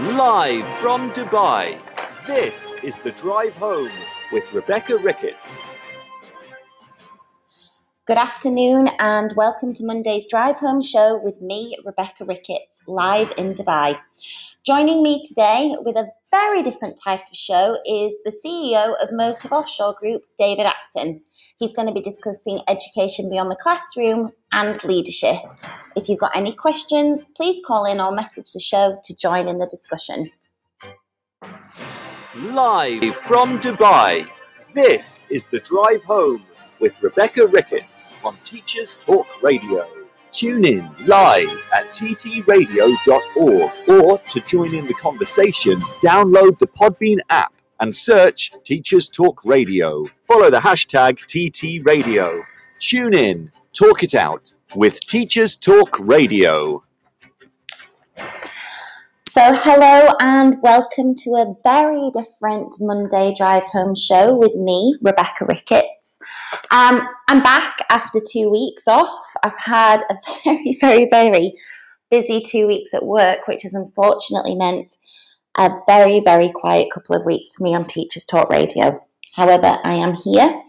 Live from Dubai, this is The Drive Home with Rebecca Ricketts. Good afternoon and welcome to Monday's Drive Home Show with me, Rebecca Ricketts, live in Dubai. Joining me today with a very different type of show is the CEO of Motive Offshore Group, David Acton. He's going to be discussing education beyond the classroom and leadership. If you've got any questions, please call in or message the show to join in the discussion. Live from Dubai, this is The Drive Home with Rebecca Ricketts on Teachers Talk Radio. Tune in live at ttradio.org or to join in the conversation, download the Podbean app and search Teachers Talk Radio. Follow the hashtag TTRadio. Tune in, talk it out with Teachers Talk Radio. So, hello and welcome to a very different Monday Drive Home show with me, Rebecca Ricketts. Um, I'm back after two weeks off. I've had a very, very, very busy two weeks at work, which has unfortunately meant a very, very quiet couple of weeks for me on Teachers Talk Radio. However, I am here.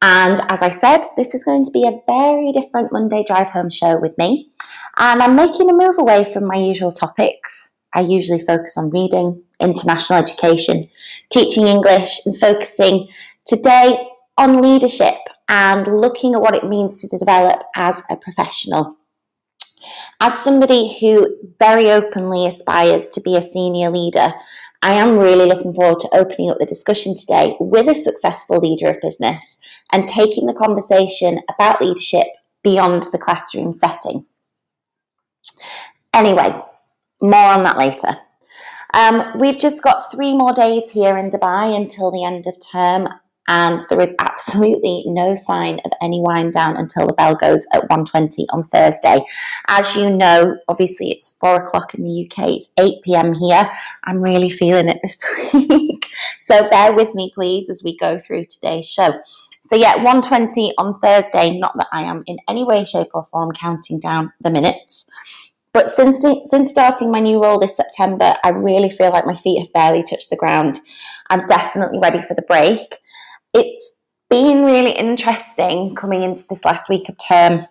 And as I said, this is going to be a very different Monday Drive Home show with me. And I'm making a move away from my usual topics. I usually focus on reading, international education, teaching English, and focusing today on leadership and looking at what it means to develop as a professional. As somebody who very openly aspires to be a senior leader, I am really looking forward to opening up the discussion today with a successful leader of business and taking the conversation about leadership beyond the classroom setting. Anyway, more on that later. Um, we've just got three more days here in Dubai until the end of term, and there is absolutely no sign of any wind down until the bell goes at 1.20 on Thursday. As you know, obviously it's 4 o'clock in the UK, it's 8 p.m. here. I'm really feeling it this week. so bear with me, please, as we go through today's show. So yeah, 1.20 on Thursday, not that I am in any way, shape or form counting down the minutes. But since since starting my new role this September, I really feel like my feet have barely touched the ground. I'm definitely ready for the break it's been really interesting coming into this last week of term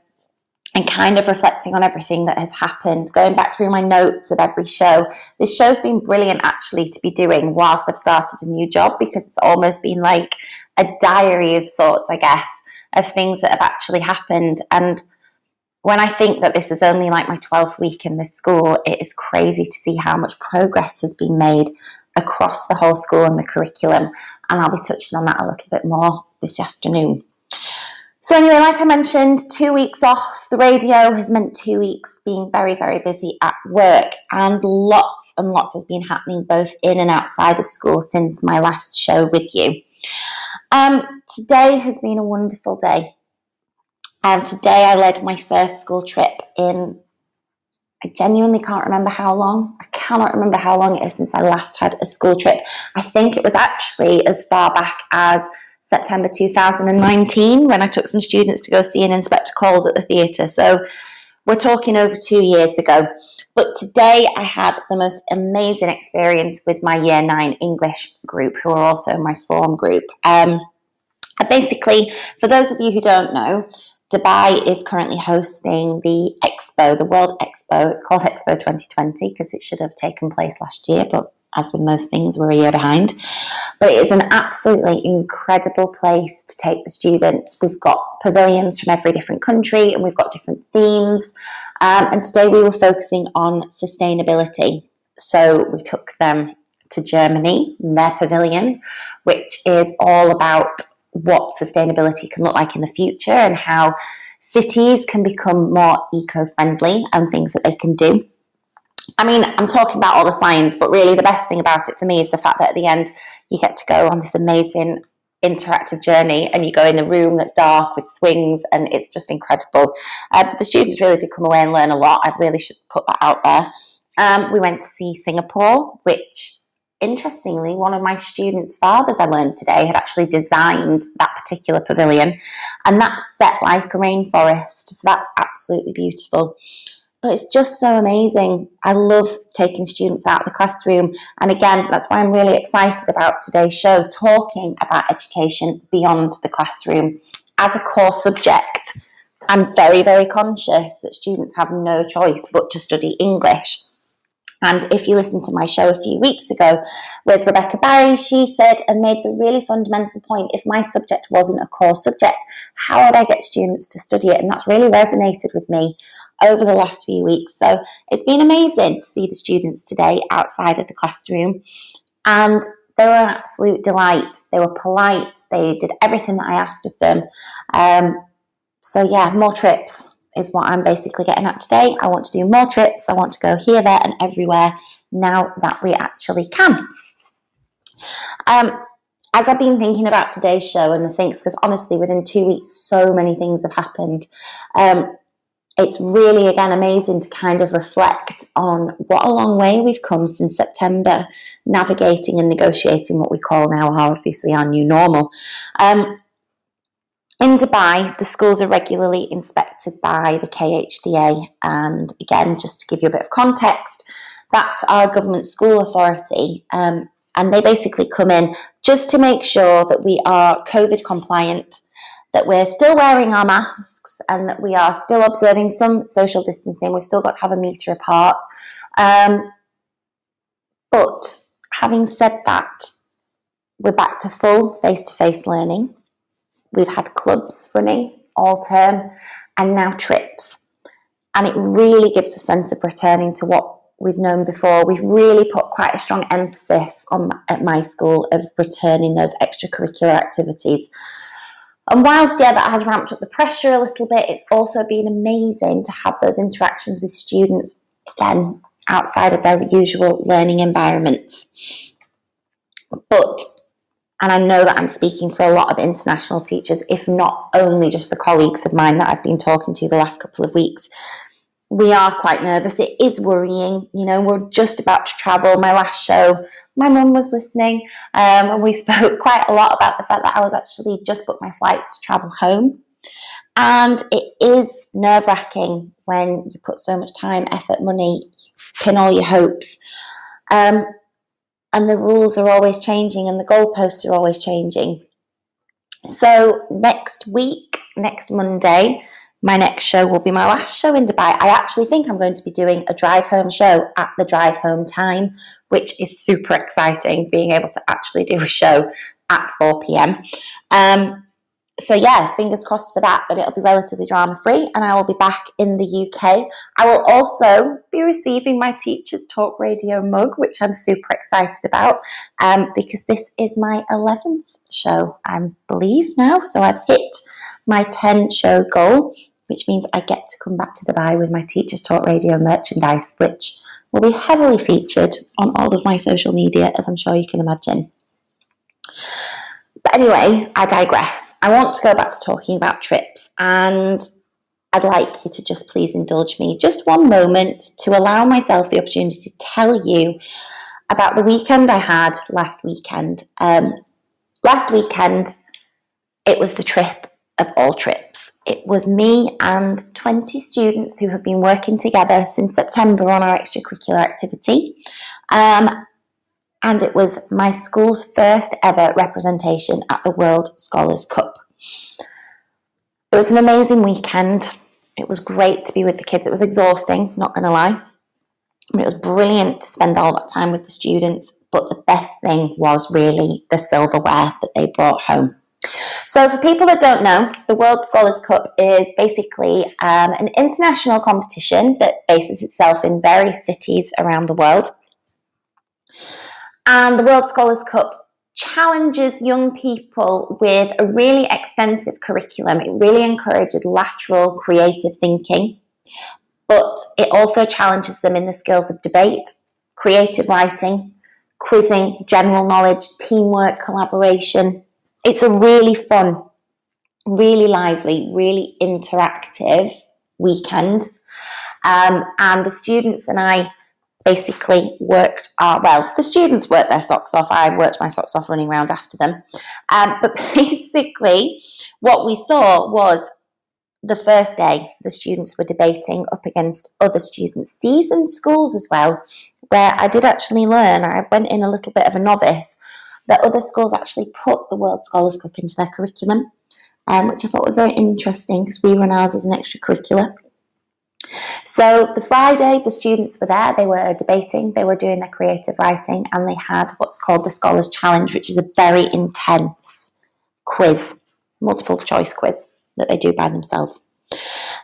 and kind of reflecting on everything that has happened, going back through my notes of every show. This show's been brilliant actually to be doing whilst I've started a new job because it's almost been like a diary of sorts, I guess, of things that have actually happened. And when I think that this is only like my 12th week in this school, it is crazy to see how much progress has been made across the whole school and the curriculum. And I'll be touching on that a little bit more this afternoon. So, anyway, like I mentioned, two weeks off the radio has meant two weeks being very, very busy at work, and lots and lots has been happening both in and outside of school since my last show with you. Um, today has been a wonderful day. Um, today I led my first school trip in I genuinely can't remember how long. I cannot remember how long it is since I last had a school trip. I think it was actually as far back as September 2019 when I took some students to go see an Inspector Calls at the theatre. So we're talking over two years ago. But today I had the most amazing experience with my Year 9 English group, who are also my form group. Um, basically, for those of you who don't know, Dubai is currently hosting the Expo, the World Expo. It's called Expo 2020 because it should have taken place last year, but as with most things, we're a year behind. But it is an absolutely incredible place to take the students. We've got pavilions from every different country and we've got different themes. Um, and today we were focusing on sustainability. So we took them to Germany, their pavilion, which is all about what sustainability can look like in the future and how cities can become more eco friendly and things that they can do. I mean, I'm talking about all the science, but really the best thing about it for me is the fact that at the end you get to go on this amazing interactive journey and you go in a room that's dark with swings and it's just incredible. Uh, the students really did come away and learn a lot. I really should put that out there. Um, we went to see Singapore, which interestingly, one of my students' fathers I learned today had actually designed that particular pavilion, and that's set like a rainforest. So that's absolutely beautiful. but it's just so amazing. I love taking students out of the classroom. And again, that's why I'm really excited about today's show, talking about education beyond the classroom as a core subject. I'm very, very conscious that students have no choice but to study English. And if you listened to my show a few weeks ago with Rebecca Barry, she said and made the really fundamental point if my subject wasn't a core subject, how would I get students to study it? And that's really resonated with me over the last few weeks. So it's been amazing to see the students today outside of the classroom. And they were an absolute delight. They were polite. They did everything that I asked of them. Um, so, yeah, more trips is what I'm basically getting at today. I want to do more trips. I want to go here, there, and everywhere now that we actually can. Um, as I've been thinking about today's show and the things, because honestly, within two weeks, so many things have happened. Um, it's really, again, amazing to kind of reflect on what a long way we've come since September, navigating and negotiating what we call now, obviously, our new normal. Um, in Dubai, the schools are regularly inspected by the KHDA, and again, just to give you a bit of context, that's our government school authority, um, and they basically come in just to make sure that we are COVID compliant, that we're still wearing our masks, and that we are still observing some social distancing. We've still got to have a metre apart. Um, but having said that, we're back to full face to face learning. We've had clubs running all term and now trips. And it really gives a sense of returning to what we've known before. We've really put quite a strong emphasis on at my school of returning those extracurricular activities. And whilst, yeah, that has ramped up the pressure a little bit, it's also been amazing to have those interactions with students, again, outside of their usual learning environments. But and I know that I'm speaking for a lot of international teachers, if not only just the colleagues of mine that I've been talking to the last couple of weeks. We are quite nervous. It is worrying. You know, we're just about to travel. My last show, my mum was listening, um, and we spoke quite a lot about the fact that I was actually just booked my flights to travel home. And it is nerve wracking when you put so much time, effort, money, pin all your hopes. Um, and the rules are always changing and the goalposts are always changing. So, next week, next Monday, my next show will be my last show in Dubai. I actually think I'm going to be doing a drive home show at the drive home time, which is super exciting being able to actually do a show at 4 pm. Um, so yeah, fingers crossed for that, but it'll be relatively drama free and I will be back in the UK. I will also be receiving my Teachers Talk Radio mug, which I'm super excited about um, because this is my 11th show, I believe now. So I've hit my 10 show goal, which means I get to come back to Dubai with my Teachers Talk Radio merchandise, which will be heavily featured on all of my social media, as I'm sure you can imagine. But anyway, I digress. I want to go back to talking about trips and I'd like you to just please indulge me just one moment to allow myself the opportunity to tell you about the weekend I had last weekend. Um, last weekend, it was the trip of all trips. It was me and 20 students who have been working together since September on our extracurricular activity. Um, and it was my school's first ever representation at the World Scholars Cup. It was an amazing weekend. It was great to be with the kids. It was exhausting, not going to lie. But it was brilliant to spend all that time with the students. But the best thing was really the silverware that they brought home. So, for people that don't know, the World Scholars Cup is basically um, an international competition that bases itself in various cities around the world. And the World Scholars Cup challenges young people with a really extensive curriculum. It really encourages lateral creative thinking, but it also challenges them in the skills of debate, creative writing, quizzing, general knowledge, teamwork, collaboration. It's a really fun, really lively, really interactive weekend. Um, and the students and I basically worked our, well, the students worked their socks off. I worked my socks off running around after them. Um, but basically, what we saw was the first day, the students were debating up against other students, seasoned schools as well, where I did actually learn, I went in a little bit of a novice, that other schools actually put the World Scholars Cup into their curriculum, um, which I thought was very interesting because we run ours as an extracurricular. So the Friday, the students were there, they were debating, they were doing their creative writing, and they had what's called the Scholars Challenge, which is a very intense quiz, multiple choice quiz that they do by themselves.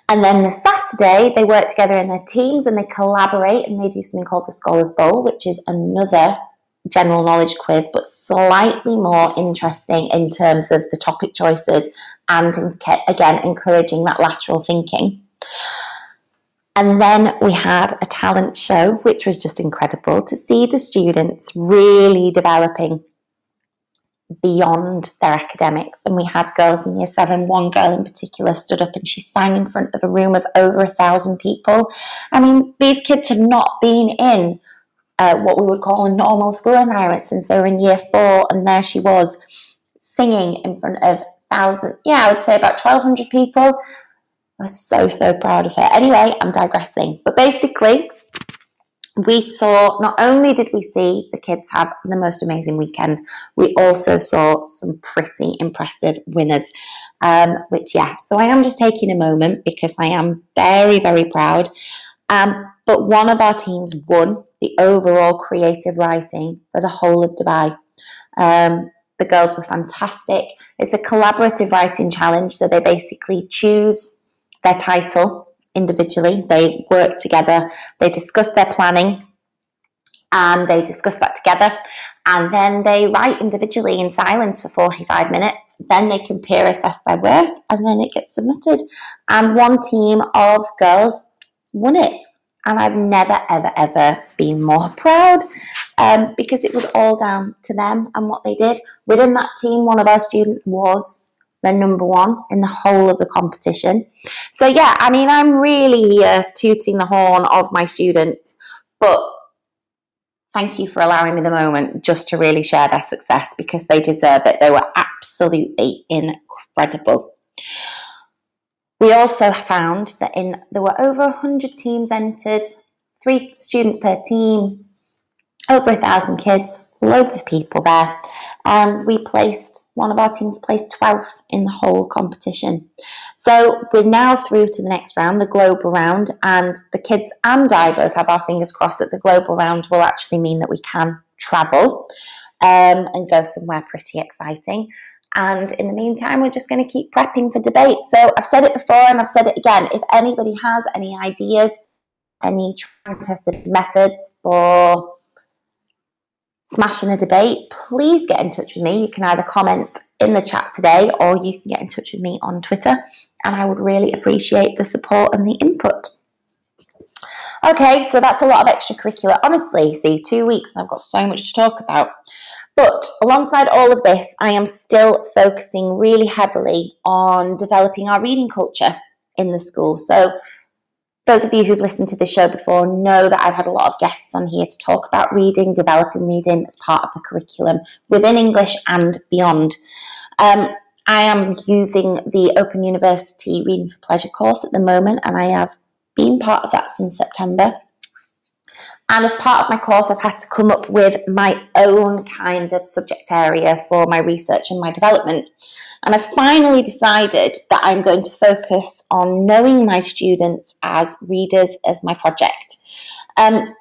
And then the Saturday, they work together in their teams and they collaborate and they do something called the Scholars Bowl, which is another general knowledge quiz, but slightly more interesting in terms of the topic choices and again, encouraging that lateral thinking. And then we had a talent show, which was just incredible to see the students really developing beyond their academics. And we had girls in year seven, one girl in particular stood up and she sang in front of a room of over a thousand people. I mean, these kids had not been in uh, what we would call a normal school environment since they were in year four, and there she was singing in front of thousand, yeah, I would say about 1,200 people. I was so, so proud of her. Anyway, I'm digressing. But basically, we saw not only did we see the kids have the most amazing weekend, we also saw some pretty impressive winners. Um, which, yeah, so I am just taking a moment because I am very, very proud. Um, but one of our teams won the overall creative writing for the whole of Dubai. Um, the girls were fantastic. It's a collaborative writing challenge, so they basically choose their title individually. They work together, they discuss their planning, and they discuss that together. And then they write individually in silence for 45 minutes. Then they can peer assess their work, and then it gets submitted. And one team of girls won it. And I've never, ever, ever been more proud um, because it was all down to them and what they did. Within that team, one of our students was they're number one in the whole of the competition. So, yeah, I mean, I'm really tooting the horn of my students, but thank you for allowing me the moment just to really share their success because they deserve it. They were absolutely incredible. We also found that in there were over 100 teams entered, three students per team, over a thousand kids, loads of people there. And we placed one of our teams placed 12th in the whole competition. So we're now through to the next round, the global round, and the kids and I both have our fingers crossed that the global round will actually mean that we can travel um, and go somewhere pretty exciting. And in the meantime, we're just going to keep prepping for debate. So I've said it before and I've said it again. If anybody has any ideas, any tested methods for smashing a debate, please get in touch with me. You can either comment in the chat today or you can get in touch with me on Twitter, and I would really appreciate the support and the input. Okay, so that's a lot of extracurricular. Honestly, see, two weeks I've got so much to talk about. But alongside all of this, I am still focusing really heavily on developing our reading culture in the school. So those of you who've listened to this show before know that I've had a lot of guests on here to talk about reading, developing reading as part of the curriculum within English and beyond. Um, I am using the Open University Reading for Pleasure course at the moment, and I have been part of that since September. And as part of my course, I've had to come up with my own kind of subject area for my research and my development. And I finally decided that I'm going to focus on knowing my students as readers as my project. Um,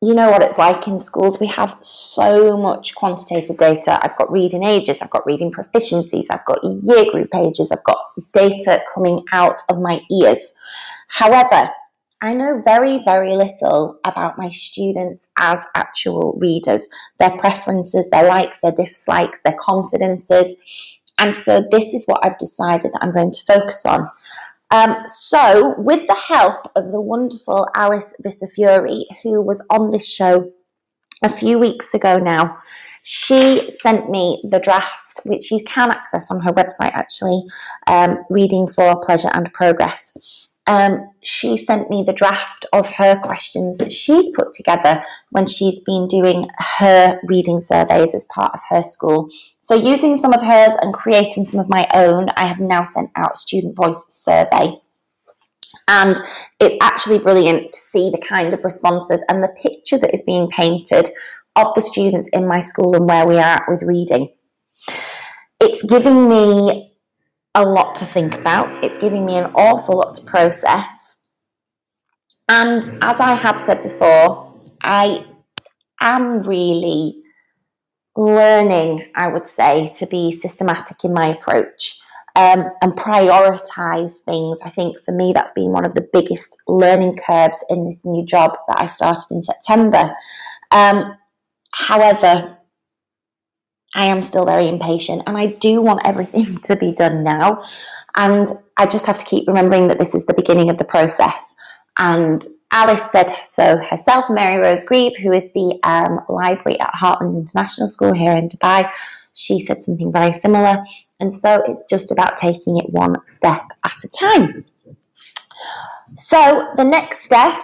you know what it's like in schools. We have so much quantitative data. I've got reading ages, I've got reading proficiencies, I've got year group ages, I've got data coming out of my ears. However, I know very, very little about my students as actual readers, their preferences, their likes, their dislikes, their confidences. And so this is what I've decided that I'm going to focus on. Um, so, with the help of the wonderful Alice Visser-Furay, who was on this show a few weeks ago now, she sent me the draft, which you can access on her website actually, um, Reading for Pleasure and Progress. Um, she sent me the draft of her questions that she's put together when she's been doing her reading surveys as part of her school. So, using some of hers and creating some of my own, I have now sent out student voice survey. And it's actually brilliant to see the kind of responses and the picture that is being painted of the students in my school and where we are at with reading. It's giving me a lot to think about, it's giving me an awful lot to process. And as I have said before, I am really learning, I would say, to be systematic in my approach um, and prioritize things. I think for me, that's been one of the biggest learning curves in this new job that I started in September. Um, however, I am still very impatient and I do want everything to be done now. And I just have to keep remembering that this is the beginning of the process. And Alice said so herself, Mary Rose Grieve, who is the um, library at Heartland International School here in Dubai, she said something very similar. And so it's just about taking it one step at a time. So the next step,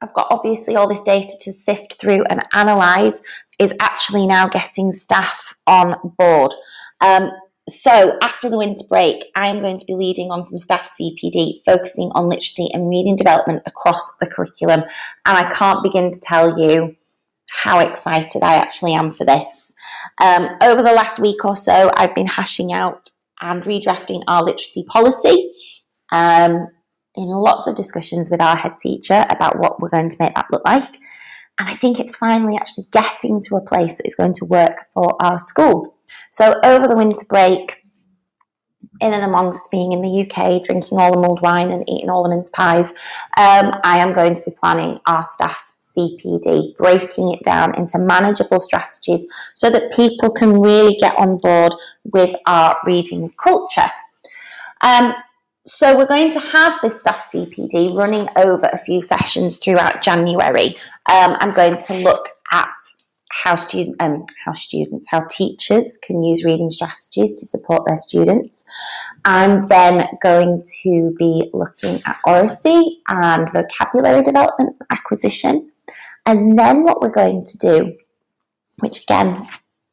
I've got obviously all this data to sift through and analyse, is actually now getting staff on board. Um, so after the winter break, I am going to be leading on some staff CPD, focusing on literacy and reading development across the curriculum. And I can't begin to tell you how excited I actually am for this. Um, over the last week or so, I've been hashing out and redrafting our literacy policy um, in lots of discussions with our head teacher about what we're going to make that look like. And I think it's finally actually getting to a place that is going to work for our school. So over the winter break, in and amongst being in the UK, drinking all the mulled wine and eating all the mince pies, um, I am going to be planning our staff CPD, breaking it down into manageable strategies so that people can really get on board with our reading culture. Um, so we're going to have this staff CPD running over a few sessions throughout January. Um, I'm going to look at how student um, how students how teachers can use reading strategies to support their students. I'm then going to be looking at oracy and vocabulary development acquisition. And then what we're going to do, which again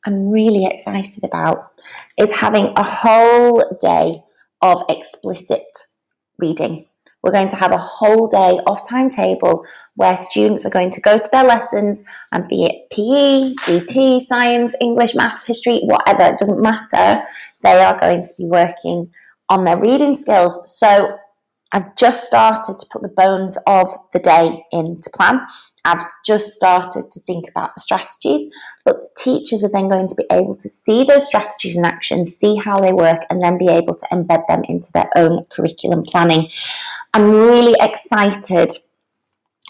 I'm really excited about, is having a whole day of explicit reading. We're going to have a whole day off timetable where students are going to go to their lessons and be it PE, GT, science, English, maths, history, whatever, it doesn't matter. They are going to be working on their reading skills. So I've just started to put the bones of the day into plan. I've just started to think about the strategies, but the teachers are then going to be able to see those strategies in action, see how they work, and then be able to embed them into their own curriculum planning. I'm really excited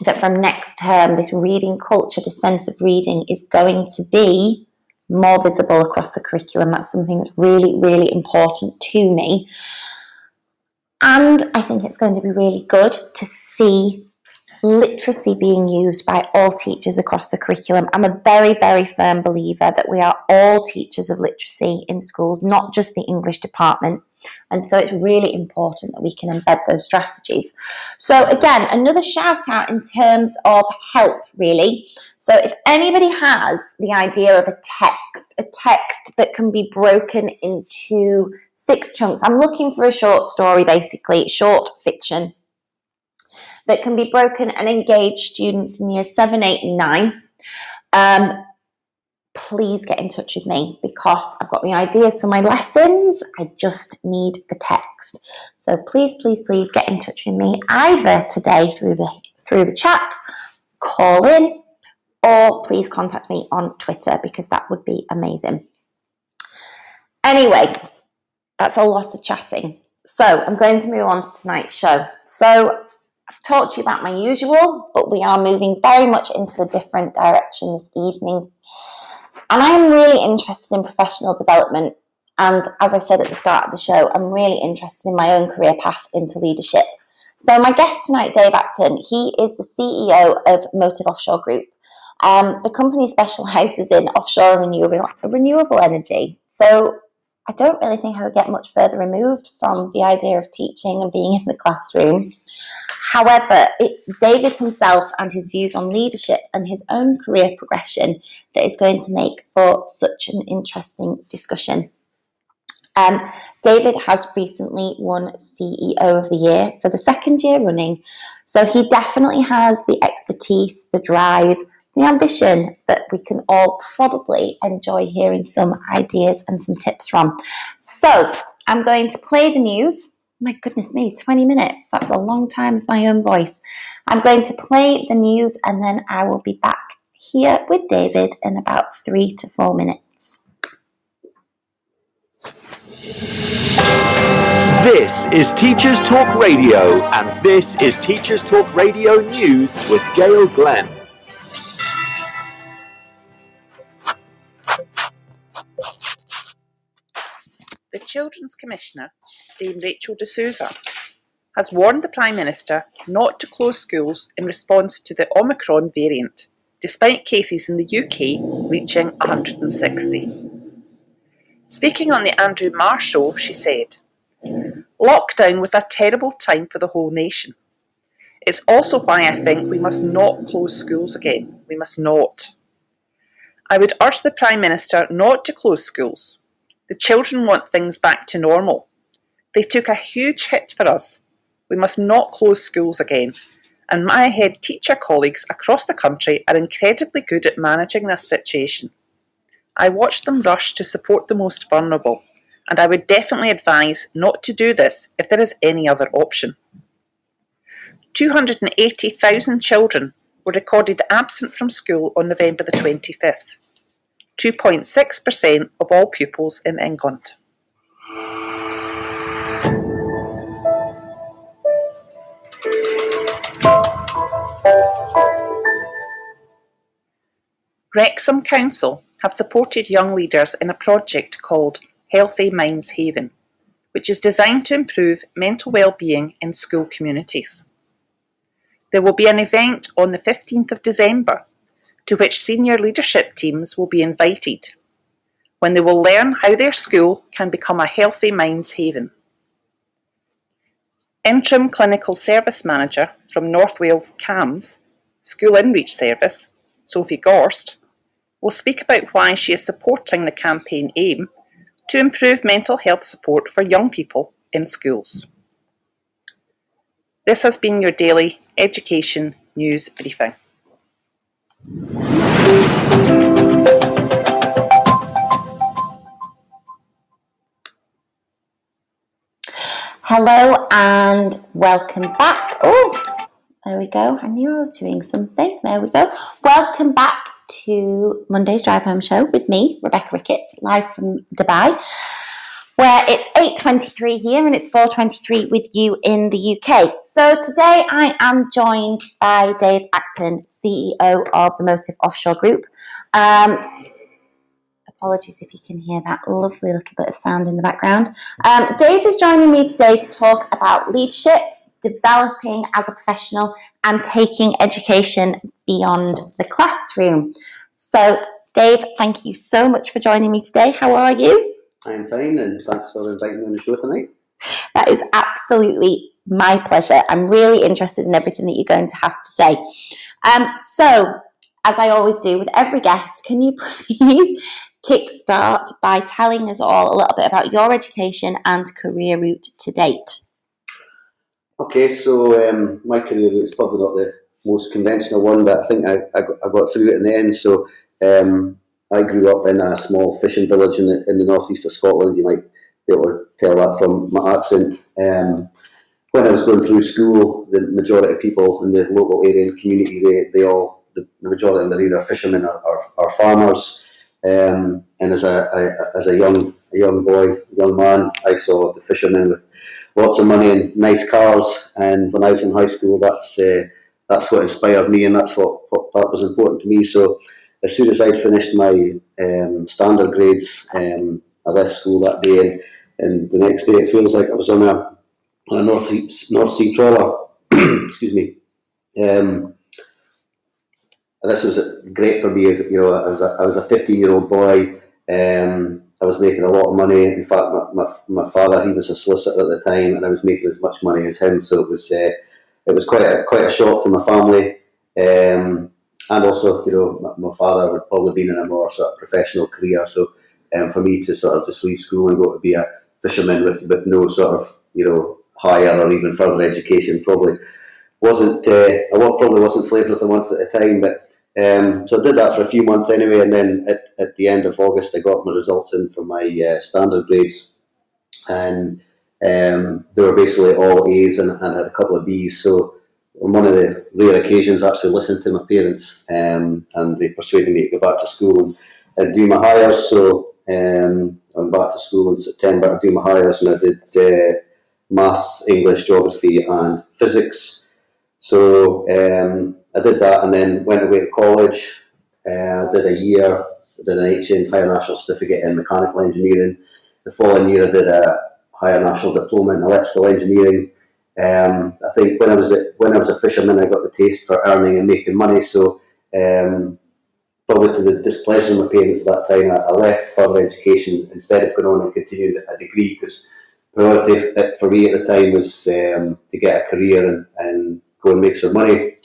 that from next term, this reading culture, the sense of reading, is going to be more visible across the curriculum. That's something that's really, really important to me. And I think it's going to be really good to see literacy being used by all teachers across the curriculum. I'm a very, very firm believer that we are all teachers of literacy in schools, not just the English department. And so it's really important that we can embed those strategies. So, again, another shout out in terms of help, really. So, if anybody has the idea of a text, a text that can be broken into six chunks. I'm looking for a short story, basically, short fiction that can be broken and engage students in year seven, eight, and nine. Um, please get in touch with me because I've got the ideas for my lessons. I just need the text. So please, please, please get in touch with me either today through the through the chat, call in, or please contact me on Twitter because that would be amazing. Anyway, that's a lot of chatting. So I'm going to move on to tonight's show. So I've talked to you about my usual, but we are moving very much into a different direction this evening. And I am really interested in professional development. And as I said at the start of the show, I'm really interested in my own career path into leadership. So my guest tonight, Dave Acton, he is the CEO of Motive Offshore Group. Um, the company specialises in offshore renewable, renewable energy. So I don't really think I would get much further removed from the idea of teaching and being in the classroom. However, it's David himself and his views on leadership and his own career progression that is going to make for such an interesting discussion. Um, David has recently won CEO of the Year for the second year running, so he definitely has the expertise, the drive, the ambition that we can all probably enjoy hearing some ideas and some tips from. So I'm going to play the news. My goodness me, 20 minutes. That's a long time with my own voice. I'm going to play the news and then I will be back here with David in about three to four minutes. This is Teachers Talk Radio, and this is Teachers Talk Radio News with Gail Glenn. Children's Commissioner, Dame Rachel de Souza, has warned the Prime Minister not to close schools in response to the Omicron variant, despite cases in the UK reaching 160. Speaking on the Andrew Marr show, she said, Lockdown was a terrible time for the whole nation. It's also why I think we must not close schools again. We must not. I would urge the Prime Minister not to close schools the children want things back to normal. They took a huge hit for us. We must not close schools again. And my head teacher colleagues across the country are incredibly good at managing this situation. I watched them rush to support the most vulnerable, and I would definitely advise not to do this if there is any other option. 280,000 children were recorded absent from school on November the 25th. 2.6% of all pupils in England. Wrexham Council have supported young leaders in a project called Healthy Minds Haven, which is designed to improve mental well-being in school communities. There will be an event on the 15th of December to which senior leadership teams will be invited, when they will learn how their school can become a healthy minds haven. Interim Clinical Service Manager from North Wales CAMHS School InReach Service, Sophie Gorst, will speak about why she is supporting the campaign AIM to improve mental health support for young people in schools. This has been your daily education news briefing. Hello and welcome back. Oh, there we go. I knew I was doing something. There we go. Welcome back to Monday's Drive Home Show with me, Rebecca Ricketts, live from Dubai, where it's 8.23 here and it's 4.23 with you in the UK. So today I am joined by Dave Acton, CEO of the Motive Offshore Group. Um, Apologies if you can hear that lovely little bit of sound in the background. Um, Dave is joining me today to talk about leadership, developing as a professional, and taking education beyond the classroom. So, Dave, thank you so much for joining me today. How are you? I'm fine, and thanks for inviting me on the show tonight. That is absolutely my pleasure. I'm really interested in everything that you're going to have to say. Um, so, as I always do with every guest, can you please kickstart by telling us all a little bit about your education and career route to date. Okay, so um, my career route is probably not the most conventional one, but I think I, I, got, I got through it in the end. So um, I grew up in a small fishing village in the, in the northeast of Scotland. You might be able to tell that from my accent. Um, when I was going through school, the majority of people in the local area and community, they, they all, the, majority of them are either fishermen or, or, or farmers. Um, and as a, as a young a young boy, young man, I saw the fishermen with lots of money and nice cars. And when I was in high school, that's uh, that's what inspired me, and that's what, what that was important to me. So as soon as I finished my um, standard grades, um, I left school that day, and, and the next day it feels like I was on a on a North North Sea trawler. Excuse me. Um, this was great for me as you know I was a, I was a 15 year old boy um, I was making a lot of money. In fact, my, my, my, father he was a solicitor at the time, and I was making as much money as him. So it was uh, it was quite a, quite a shock to my family. Um, and also, you know, my, my, father would probably been in a more sort of professional career. So um, for me to sort of just leave school and go to be a fisherman with, with no sort of, you know, higher or even further education probably wasn't, uh, I probably wasn't flavoured to month at the time. But um, so I did that for a few months anyway. And then at, at the end of August, I got my results in for my uh, standard grades. And um, they were basically all A's and, and had a couple of B's. So on one of the rare occasions, I actually listened to my parents, um, and they persuaded me to go back to school and, and do my Highers. So um, I'm back to school in September to do my Highers, and I did uh, maths, English, geography, and physics. So um, I did that, and then went away to college. Uh, did a year, did an HN Higher National Certificate in Mechanical Engineering. The following year, I did a Higher National Diploma in Electrical Engineering um, I think when I was a, when I was a fisherman, I got the taste for earning and making money. So um, probably to the displeasure of my parents at that time, I, I, left further education instead of going on and continuing a degree because priority for me at the time was um, to get a career and, and go and make some money.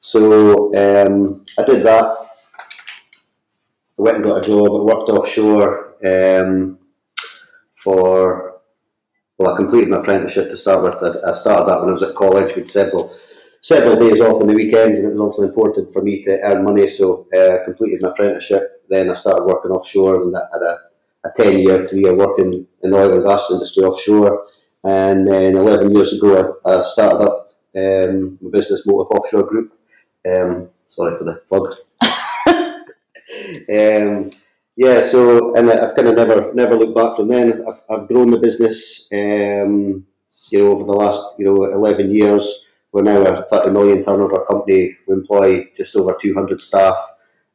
So um, I did that. I went and got a job. I worked offshore um, for well, I completed my apprenticeship to start with. I, started that when I was at college with several several days off on the weekends, and it was also important for me to earn money. So uh, I completed my apprenticeship. Then I started working offshore, and I had a, a ten year career working in the oil and gas industry offshore. And then eleven years ago, I, I started up um, my business Motive Offshore Group. Um, sorry for the plug. um, yeah, so and I've kind of never never looked back from then. I've, I've grown the business, um, you know, over the last you know eleven years. We're now a thirty million turnover company. We employ just over two hundred staff,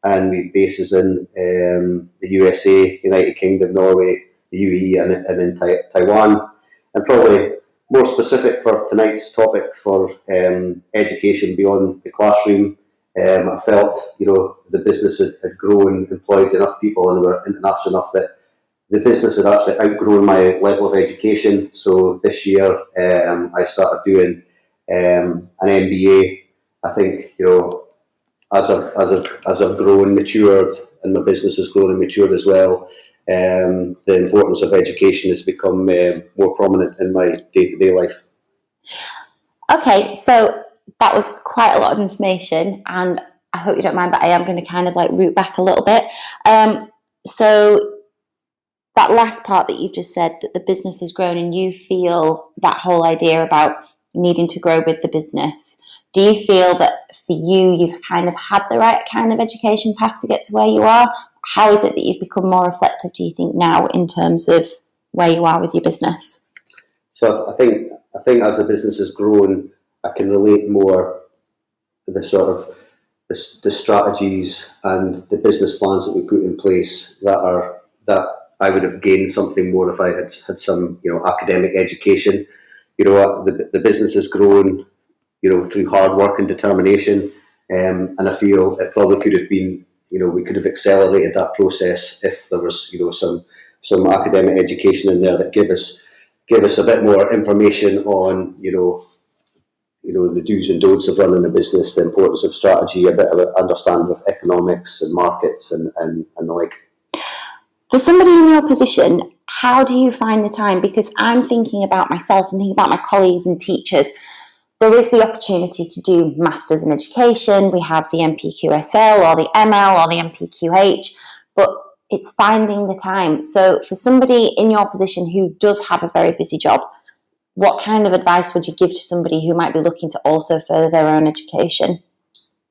and we have bases in um, the USA, United Kingdom, Norway, the UAE, and, and in Taiwan. And probably more specific for tonight's topic for um, education beyond the classroom um, I felt, you know, the business had, had grown, employed enough people, and were international enough that the business had actually outgrown my level of education. So this year, um, I started doing um, an MBA. I think, you know, as I've as I've as I've grown, matured, and my business has grown and matured as well. Um, the importance of education has become uh, more prominent in my day to day life. Okay, so that was quite a lot of information, and I hope you don't mind, but I am going to kind of like root back a little bit. Um, so that last part that you've just said that the business has grown and you feel that whole idea about needing to grow with the business do you feel that for you you've kind of had the right kind of education path to get to where you are how is it that you've become more reflective do you think now in terms of where you are with your business so i think i think as the business has grown I can relate more to the sort of the, the strategies and the business plans that we put in place that are that I would have gained something more if I had had some you know academic education. You know the the business has grown, you know through hard work and determination, um, and I feel it probably could have been you know we could have accelerated that process if there was you know some some academic education in there that give us give us a bit more information on you know you know, the do's and don'ts of running a business, the importance of strategy, a bit of an understanding of economics and markets and, and, and the like. For somebody in your position, how do you find the time? Because I'm thinking about myself and thinking about my colleagues and teachers. There is the opportunity to do masters in education. We have the NPQSL or the ML or the NPQH, but it's finding the time. So for somebody in your position who does have a very busy job, what kind of advice would you give to somebody who might be looking to also further their own education?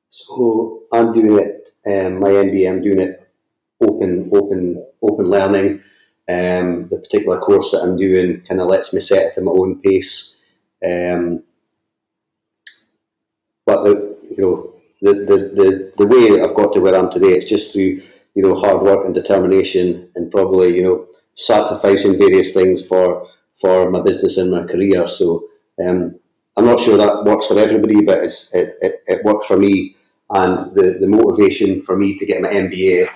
So I'm doing it, um, my MBA, I'm doing it open, open, open learning. Um, the particular course that I'm doing kind of lets me set it at my own pace. Um, but the, you know, the, the, the, the way I've got to where I'm today, it's just through, you know, hard work and determination and probably, you know, sacrificing various things for for my business and my career. So um, I'm not sure that works for everybody, but it, it, it works for me. And the, the motivation for me to get my MBA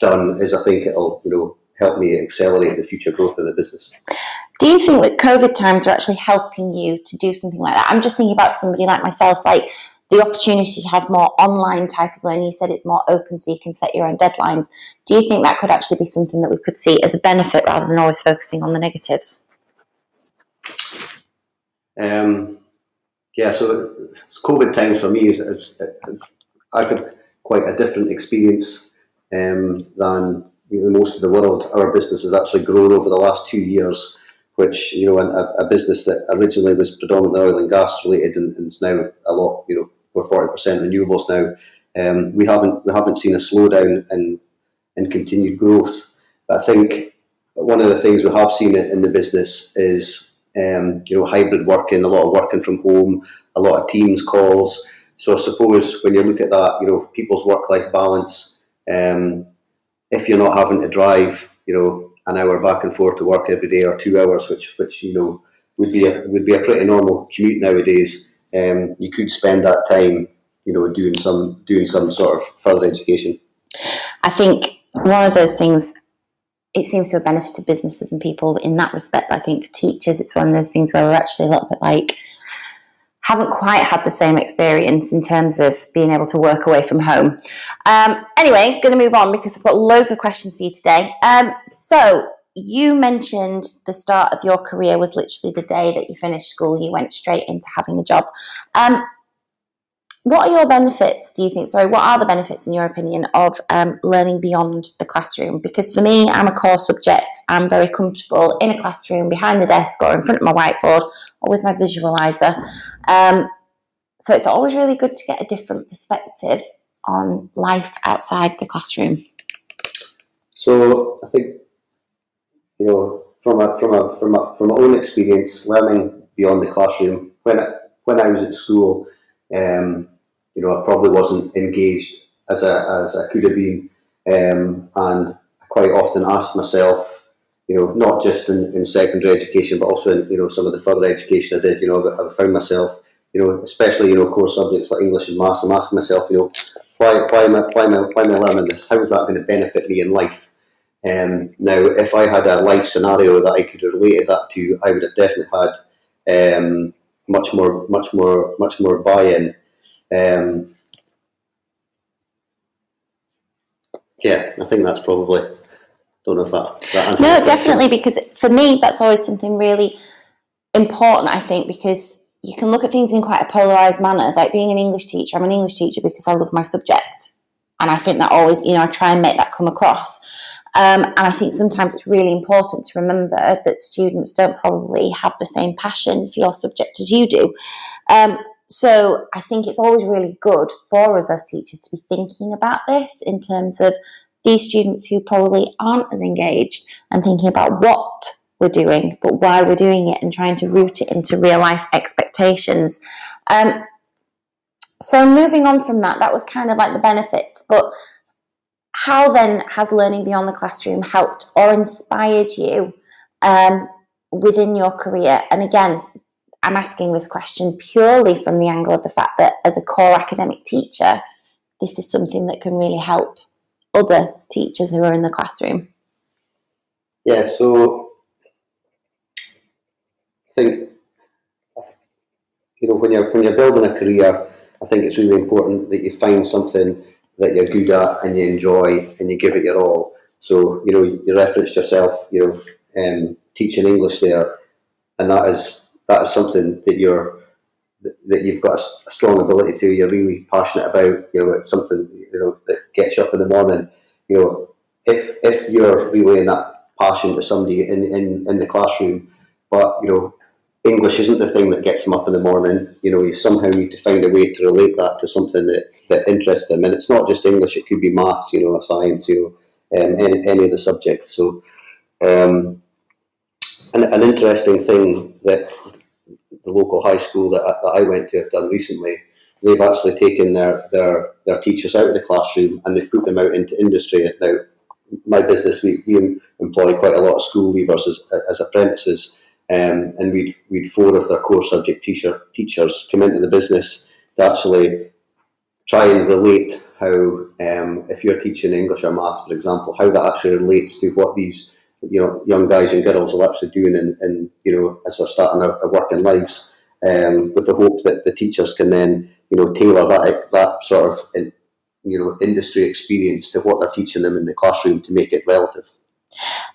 done is I think it'll you know help me accelerate the future growth of the business. Do you think that COVID times are actually helping you to do something like that? I'm just thinking about somebody like myself, like the opportunity to have more online type of learning. You said it's more open, so you can set your own deadlines. Do you think that could actually be something that we could see as a benefit rather than always focusing on the negatives? Um, yeah, so COVID times for me is, is, is I've had quite a different experience um, than you know, most of the world. Our business has actually grown over the last two years, which you know a, a business that originally was predominantly oil and gas related and, and is now a lot. You know, we're forty percent renewables now. Um, we haven't we haven't seen a slowdown in in continued growth. I think one of the things we have seen in the business is um, you know hybrid working, a lot of working from home, a lot of Teams calls. So I suppose when you look at that, you know, people's work life balance um, if you're not having to drive, you know, an hour back and forth to work every day or two hours, which which you know would be a, would be a pretty normal commute nowadays, um, you could spend that time, you know, doing some doing some sort of further education. I think one of those things it seems to have benefited businesses and people in that respect. I think for teachers, it's one of those things where we're actually a little bit like haven't quite had the same experience in terms of being able to work away from home. Um, anyway, going to move on because I've got loads of questions for you today. Um, so, you mentioned the start of your career was literally the day that you finished school, you went straight into having a job. Um, what are your benefits, do you think? Sorry, what are the benefits, in your opinion, of um, learning beyond the classroom? Because for me, I'm a core subject. I'm very comfortable in a classroom, behind the desk, or in front of my whiteboard, or with my visualizer. Um, so it's always really good to get a different perspective on life outside the classroom. So I think, you know, from a, from a, from a, from my own experience, learning beyond the classroom, when I, when I was at school, um, you know, I probably wasn't engaged as I, as I could have been. Um, and I quite often asked myself, you know, not just in, in secondary education, but also in, you know, some of the further education I did, you know, I found myself, you know, especially, you know, core subjects like English and Maths, I'm asking myself, you know, why, why, am, I, why, am, I, why am I learning this? How is that going to benefit me in life? Um, now, if I had a life scenario that I could have related that to, I would have definitely had um, much more, much more, much more buy-in um, yeah, I think that's probably. Don't know if that, that answers. No, definitely, because for me, that's always something really important. I think because you can look at things in quite a polarized manner. Like being an English teacher, I'm an English teacher because I love my subject, and I think that always, you know, I try and make that come across. Um, and I think sometimes it's really important to remember that students don't probably have the same passion for your subject as you do. Um, so I think it's always really good for us as teachers to be thinking about this in terms of these students who probably aren't as engaged and thinking about what we're doing, but why we're doing it and trying to root it into real life expectations. Um, so moving on from that, that was kind of like the benefits, but how then has learning beyond the classroom helped or inspired you um, within your career? And again, I'm asking this question purely from the angle of the fact that as a core academic teacher, this is something that can really help other teachers who are in the classroom. Yeah, so I think you know when you're when you're building a career, I think it's really important that you find something that you're good at and you enjoy and you give it your all. So you know you referenced yourself, you know, um, teaching English there, and that is that is something that you're that you've got a, strong ability to. You're really passionate about. You know, it's something you know that gets you up in the morning. You know, if if you're relaying that passion to somebody in, in, in the classroom, but you know, English isn't the thing that gets them up in the morning. You know, you somehow need to find a way to relate that to something that, that interests them. And it's not just English; it could be maths, you know, science, you know, um, any, any of the subjects. So, um, an, an interesting thing that the local high school that I, that I went to have done recently, they've actually taken their, their, their teachers out of the classroom and they've put them out into industry. Now, my business, we, we employ quite a lot of school leavers as, as apprentices, um, and we'd, we'd four of their core subject teacher, teachers come into the business to actually try and relate how um, if you're teaching English or maths, for example, how that actually relates to what these you know young guys and girls are actually doing in, in you know as they're starting their, their working lives, um, with the hope that the teachers can then you know tailor that that sort of you know industry experience to what they're teaching them in the classroom to make it relative.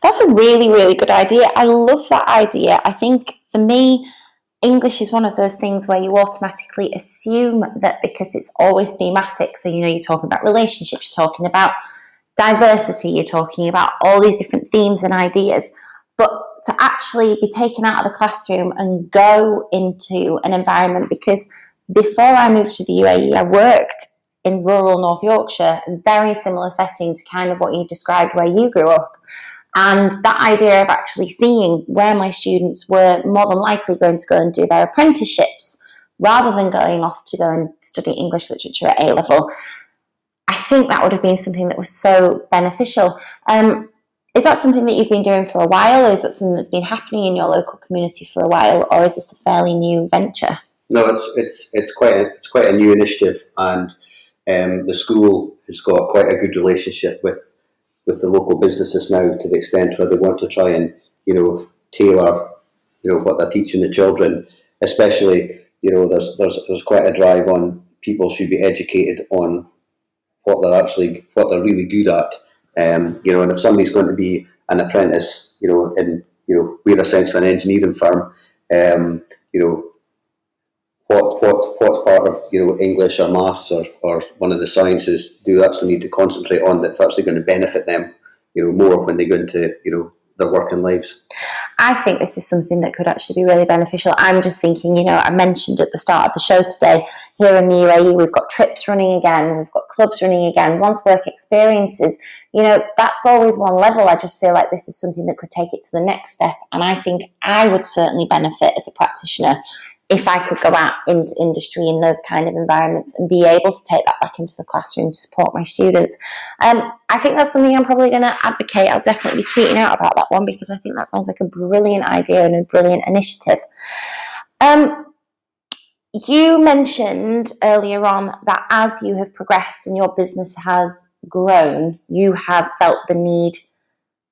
That's a really, really good idea. I love that idea. I think for me, English is one of those things where you automatically assume that because it's always thematic, so you know, you're talking about relationships, you're talking about diversity, you're talking about all these different themes and ideas. But to actually be taken out of the classroom and go into an environment, because before I moved to the UAE, I worked in rural North Yorkshire, very similar setting to kind of what you described where you grew up. And that idea of actually seeing where my students were more than likely going to go and do their apprenticeships rather than going off to go and study English literature at A level, I think that would have been something that was so beneficial. Um, is that something that you've been doing for a while, or is that something that's been happening in your local community for a while, or is this a fairly new venture? No, it's it's it's quite a, it's quite a new initiative, and um, the school has got quite a good relationship with with the local businesses now to the extent where they want to try and you know tailor you know what they're teaching the children especially you know there's there's there's quite a drive on people should be educated on what they're actually what they're really good at. Um, you know and if somebody's going to be an apprentice you know in you know we're essentially an engineering firm um, you know what what what part of you know English or maths or, or one of the sciences do they actually need to concentrate on that's actually going to benefit them you know more when they go into you know their working lives. I think this is something that could actually be really beneficial. I'm just thinking, you know, I mentioned at the start of the show today, here in the UAE, we've got trips running again, we've got clubs running again, once work experiences. You know, that's always one level. I just feel like this is something that could take it to the next step. And I think I would certainly benefit as a practitioner if I could go out into industry in those kind of environments and be able to take that back into the classroom to support my students. Um, I think that's something I'm probably going to advocate. I'll definitely be tweeting out about that one because I think that sounds like a brilliant idea and a brilliant initiative. Um, you mentioned earlier on that as you have progressed and your business has grown, you have felt the need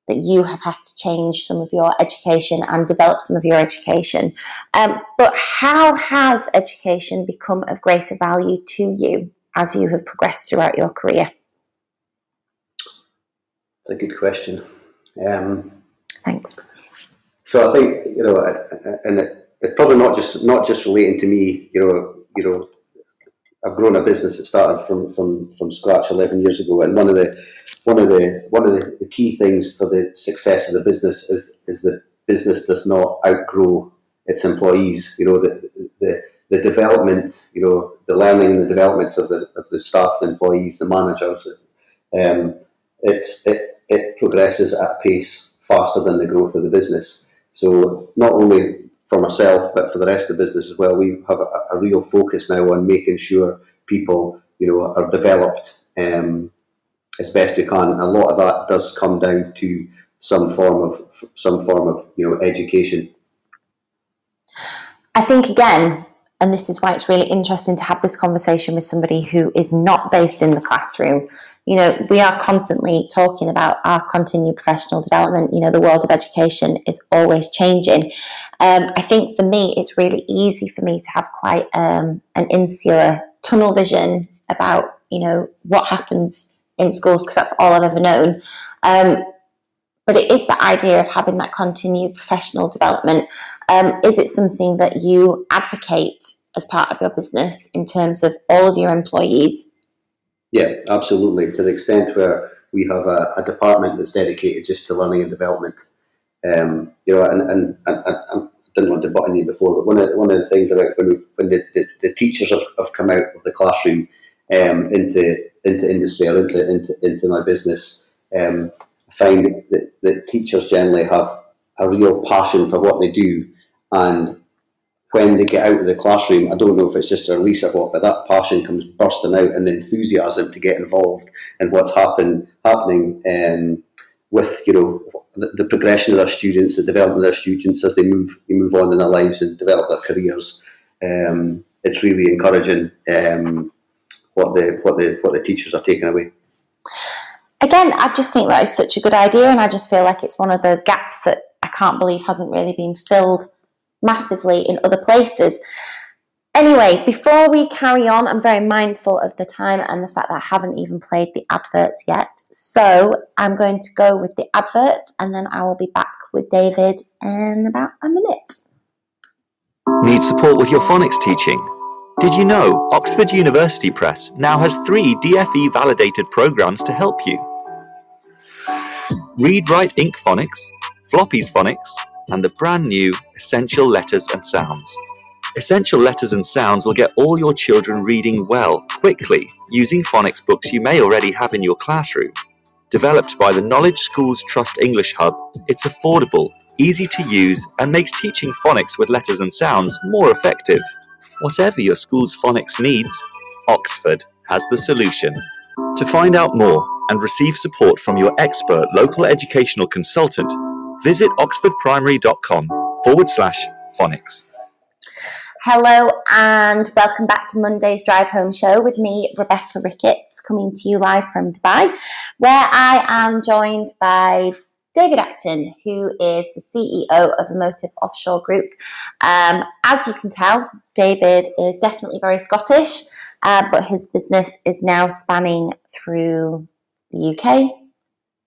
that you have had to change some of your education and develop some of your education. Um, but how has education become of greater value to you as you have progressed throughout your career? It's a good question. Um, Thanks. So I think you know, and it, it's probably not just not just relating to me. You know, you know, I've grown a business that started from from from scratch eleven years ago, and one of the one of the one of the, the key things for the success of the business is is that business does not outgrow its employees. You know, the the the development, you know, the learning and the developments of the of the staff, the employees, the managers, um, it's it it progresses at a pace faster than the growth of the business. So not only for myself, but for the rest of the business as well, we have a, a real focus now on making sure people, you know, are developed um, as best we can. A lot of that does come down to some form of some form of you know education. I think again, and this is why it's really interesting to have this conversation with somebody who is not based in the classroom. You know, we are constantly talking about our continued professional development. You know, the world of education is always changing. Um, I think for me, it's really easy for me to have quite um, an insular tunnel vision about, you know, what happens in schools because that's all I've ever known. Um, but it is that idea of having that continued professional development. Um, is it something that you advocate as part of your business in terms of all of your employees? Yeah, absolutely. To the extent where we have a, a department that's dedicated just to learning and development. Um, you know, and, and, and, and, I didn't want to button you before, but one of one of the things about when we, when the, the, the teachers have, have come out of the classroom um, into into industry or into into, into my business, um, I find that, that teachers generally have a real passion for what they do, and when they get out of the classroom, I don't know if it's just a release or what, but that passion comes bursting out, and the enthusiasm to get involved in what's happen happening um, with you know the, the, progression of their students, the development of their students as they move they move on in their lives and develop their careers. Um, it's really encouraging. Um, what the what the what the teachers are taking away. Again, I just think that is such a good idea, and I just feel like it's one of those gaps that I can't believe hasn't really been filled massively in other places. Anyway, before we carry on, I'm very mindful of the time and the fact that I haven't even played the adverts yet. So I'm going to go with the adverts and then I will be back with David in about a minute. Need support with your phonics teaching? Did you know Oxford University Press now has three DFE validated programs to help you? Read Write Inc Phonics, Floppy's Phonics, and the brand new Essential Letters and Sounds. Essential Letters and Sounds will get all your children reading well, quickly, using phonics books you may already have in your classroom. Developed by the Knowledge Schools Trust English Hub, it's affordable, easy to use, and makes teaching phonics with letters and sounds more effective. Whatever your school's phonics needs, Oxford has the solution. To find out more and receive support from your expert local educational consultant, visit oxfordprimary.com forward slash phonics. Hello and welcome back to Monday's Drive Home Show with me, Rebecca Ricketts, coming to you live from Dubai, where I am joined by David Acton, who is the CEO of Motive Offshore Group. Um, as you can tell, David is definitely very Scottish, uh, but his business is now spanning through the UK,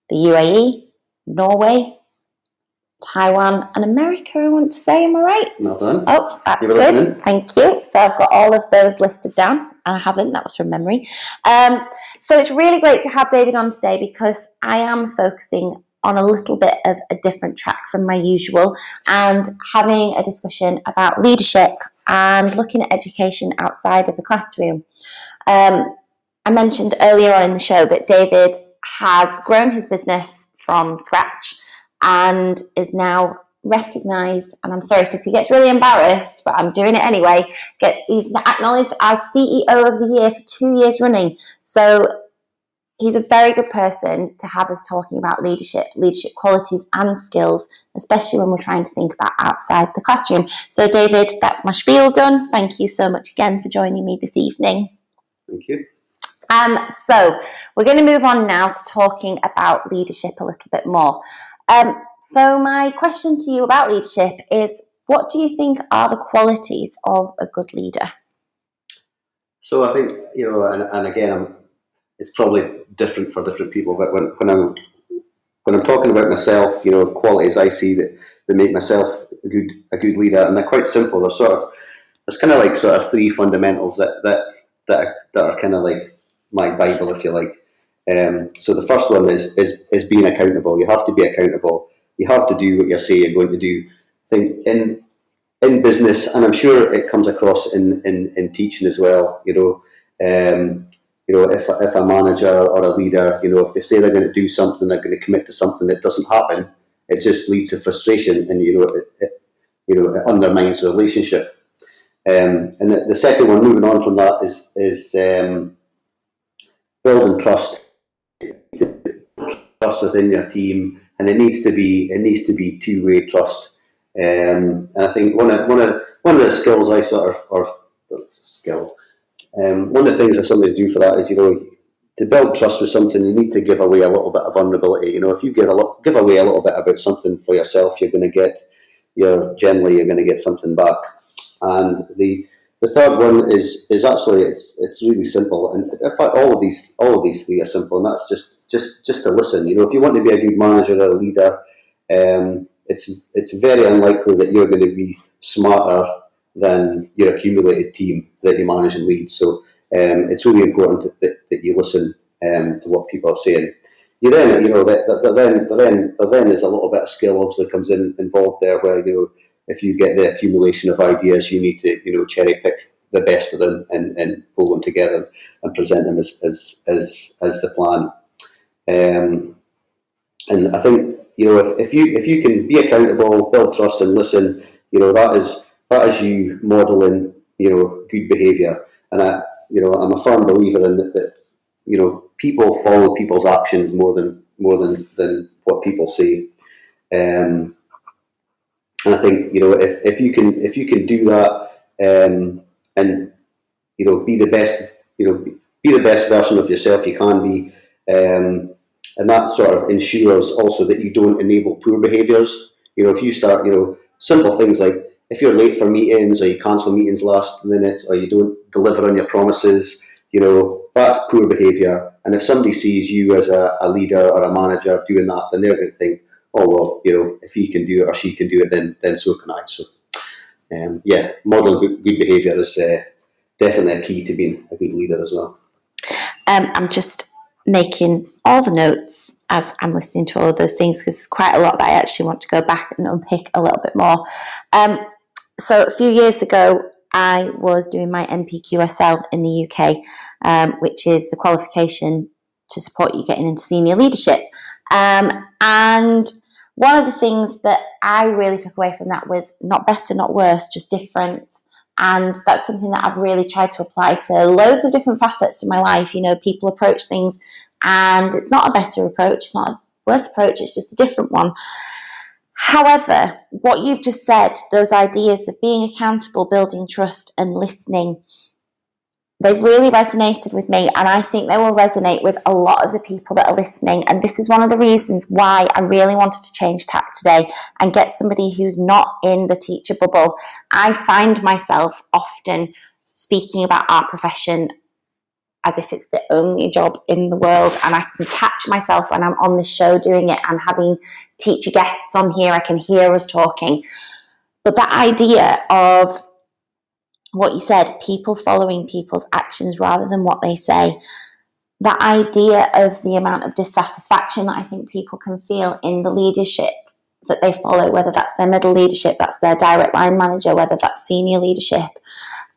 the UAE, Norway, Taiwan, and America, I want to say. Am I right? Well done. Oh, that's good. Thank you. So I've got all of those listed down, and I haven't. That was from memory. Um, so it's really great to have David on today because I am focusing on a little bit of a different track from my usual and having a discussion about leadership and looking at education outside of the classroom. Um, I mentioned earlier on in the show that David has grown his business from scratch and is now recognised. And I'm sorry because he gets really embarrassed, but I'm doing it anyway. Get he's acknowledged as CEO of the year for two years running. So he's a very good person to have us talking about leadership, leadership qualities and skills, especially when we're trying to think about outside the classroom. So, David, that's my spiel done. Thank you so much again for joining me this evening. Thank you. Um, so we're going to move on now to talking about leadership a little bit more. Um, so my question to you about leadership is, what do you think are the qualities of a good leader? So I think you know, and, and again, I'm, it's probably different for different people. But when, when I'm when I'm talking about myself, you know, qualities I see that, that make myself a good a good leader, and they're quite simple. They're sort of there's kind of like sort of three fundamentals that that that are, that are kind of like my bible, if you like. Um, so the first one is is is being accountable. You have to be accountable. You have to do what you say you're going to do. Think in in business, and I'm sure it comes across in, in, in teaching as well. You know, um, you know, if if a manager or a leader, you know, if they say they're going to do something, they're going to commit to something that doesn't happen, it just leads to frustration, and you know, it, it you know, it undermines the relationship. Um, and the, the second one, moving on from that, is is um, building trust. Trust within your team, and it needs to be it needs to be two way trust. Um, and I think one of one of one of the skills I sort of or skill. Um, one of the things that somebody's do for that is you know to build trust with something you need to give away a little bit of vulnerability. You know if you give a lot, give away a little bit about something for yourself, you're going to get you're generally you're going to get something back. And the the third one is is actually it's it's really simple, and in fact all of these all of these three are simple, and that's just just just to listen. You know, if you want to be a good manager or a leader, um, it's it's very unlikely that you're going to be smarter than your accumulated team that you manage and lead. So um, it's really important that, that, you listen um, to what people are saying. You then, you know, that, that, then, then, then is a little bit of skill obviously comes in involved there, where you know if you get the accumulation of ideas, you need to you know cherry pick the best of them and, and pull them together and present them as as as, as the plan. Um, and I think you know if, if you if you can be accountable, build trust, and listen, you know that is that is you modeling you know good behaviour. And I you know I'm a firm believer in that, that you know people follow people's actions more than more than than what people say. Um, and I think you know if, if you can if you can do that um, and you know be the best you know be the best version of yourself you can be. Um, and that sort of ensures also that you don't enable poor behaviours. You know, if you start, you know, simple things like if you're late for meetings or you cancel meetings last minute or you don't deliver on your promises, you know, that's poor behaviour. And if somebody sees you as a, a leader or a manager doing that, then they're going to think, oh well, you know, if he can do it or she can do it, then then so can I. So, um, yeah, modeling good, behaviour is uh, definitely a key to being a good leader as well. Um, I'm just making all the notes as I'm listening to all those things because there's quite a lot that I actually want to go back and unpick a little bit more. Um, so a few years ago, I was doing my NPQSL in the UK, um, which is the qualification to support you getting into senior leadership. Um, and one of the things that I really took away from that was not better, not worse, just different. And that's something that I've really tried to apply to loads of different facets to my life. You know, people approach things and it's not a better approach, it's not a worse approach, it's just a different one. However, what you've just said, those ideas of being accountable, building trust, and listening, they've really resonated with me, and I think they will resonate with a lot of the people that are listening. And this is one of the reasons why I really wanted to change tack today and get somebody who's not in the teacher bubble. I find myself often speaking about our profession as if it's the only job in the world. And I can catch myself when I'm on the show doing it and having teacher guests on here. I can hear us talking. But that idea of what you said, people following people's actions rather than what they say, that idea of the amount of dissatisfaction that I think people can feel in the leadership that they follow, whether that's their middle leadership, that's their direct line manager, whether that's senior leadership,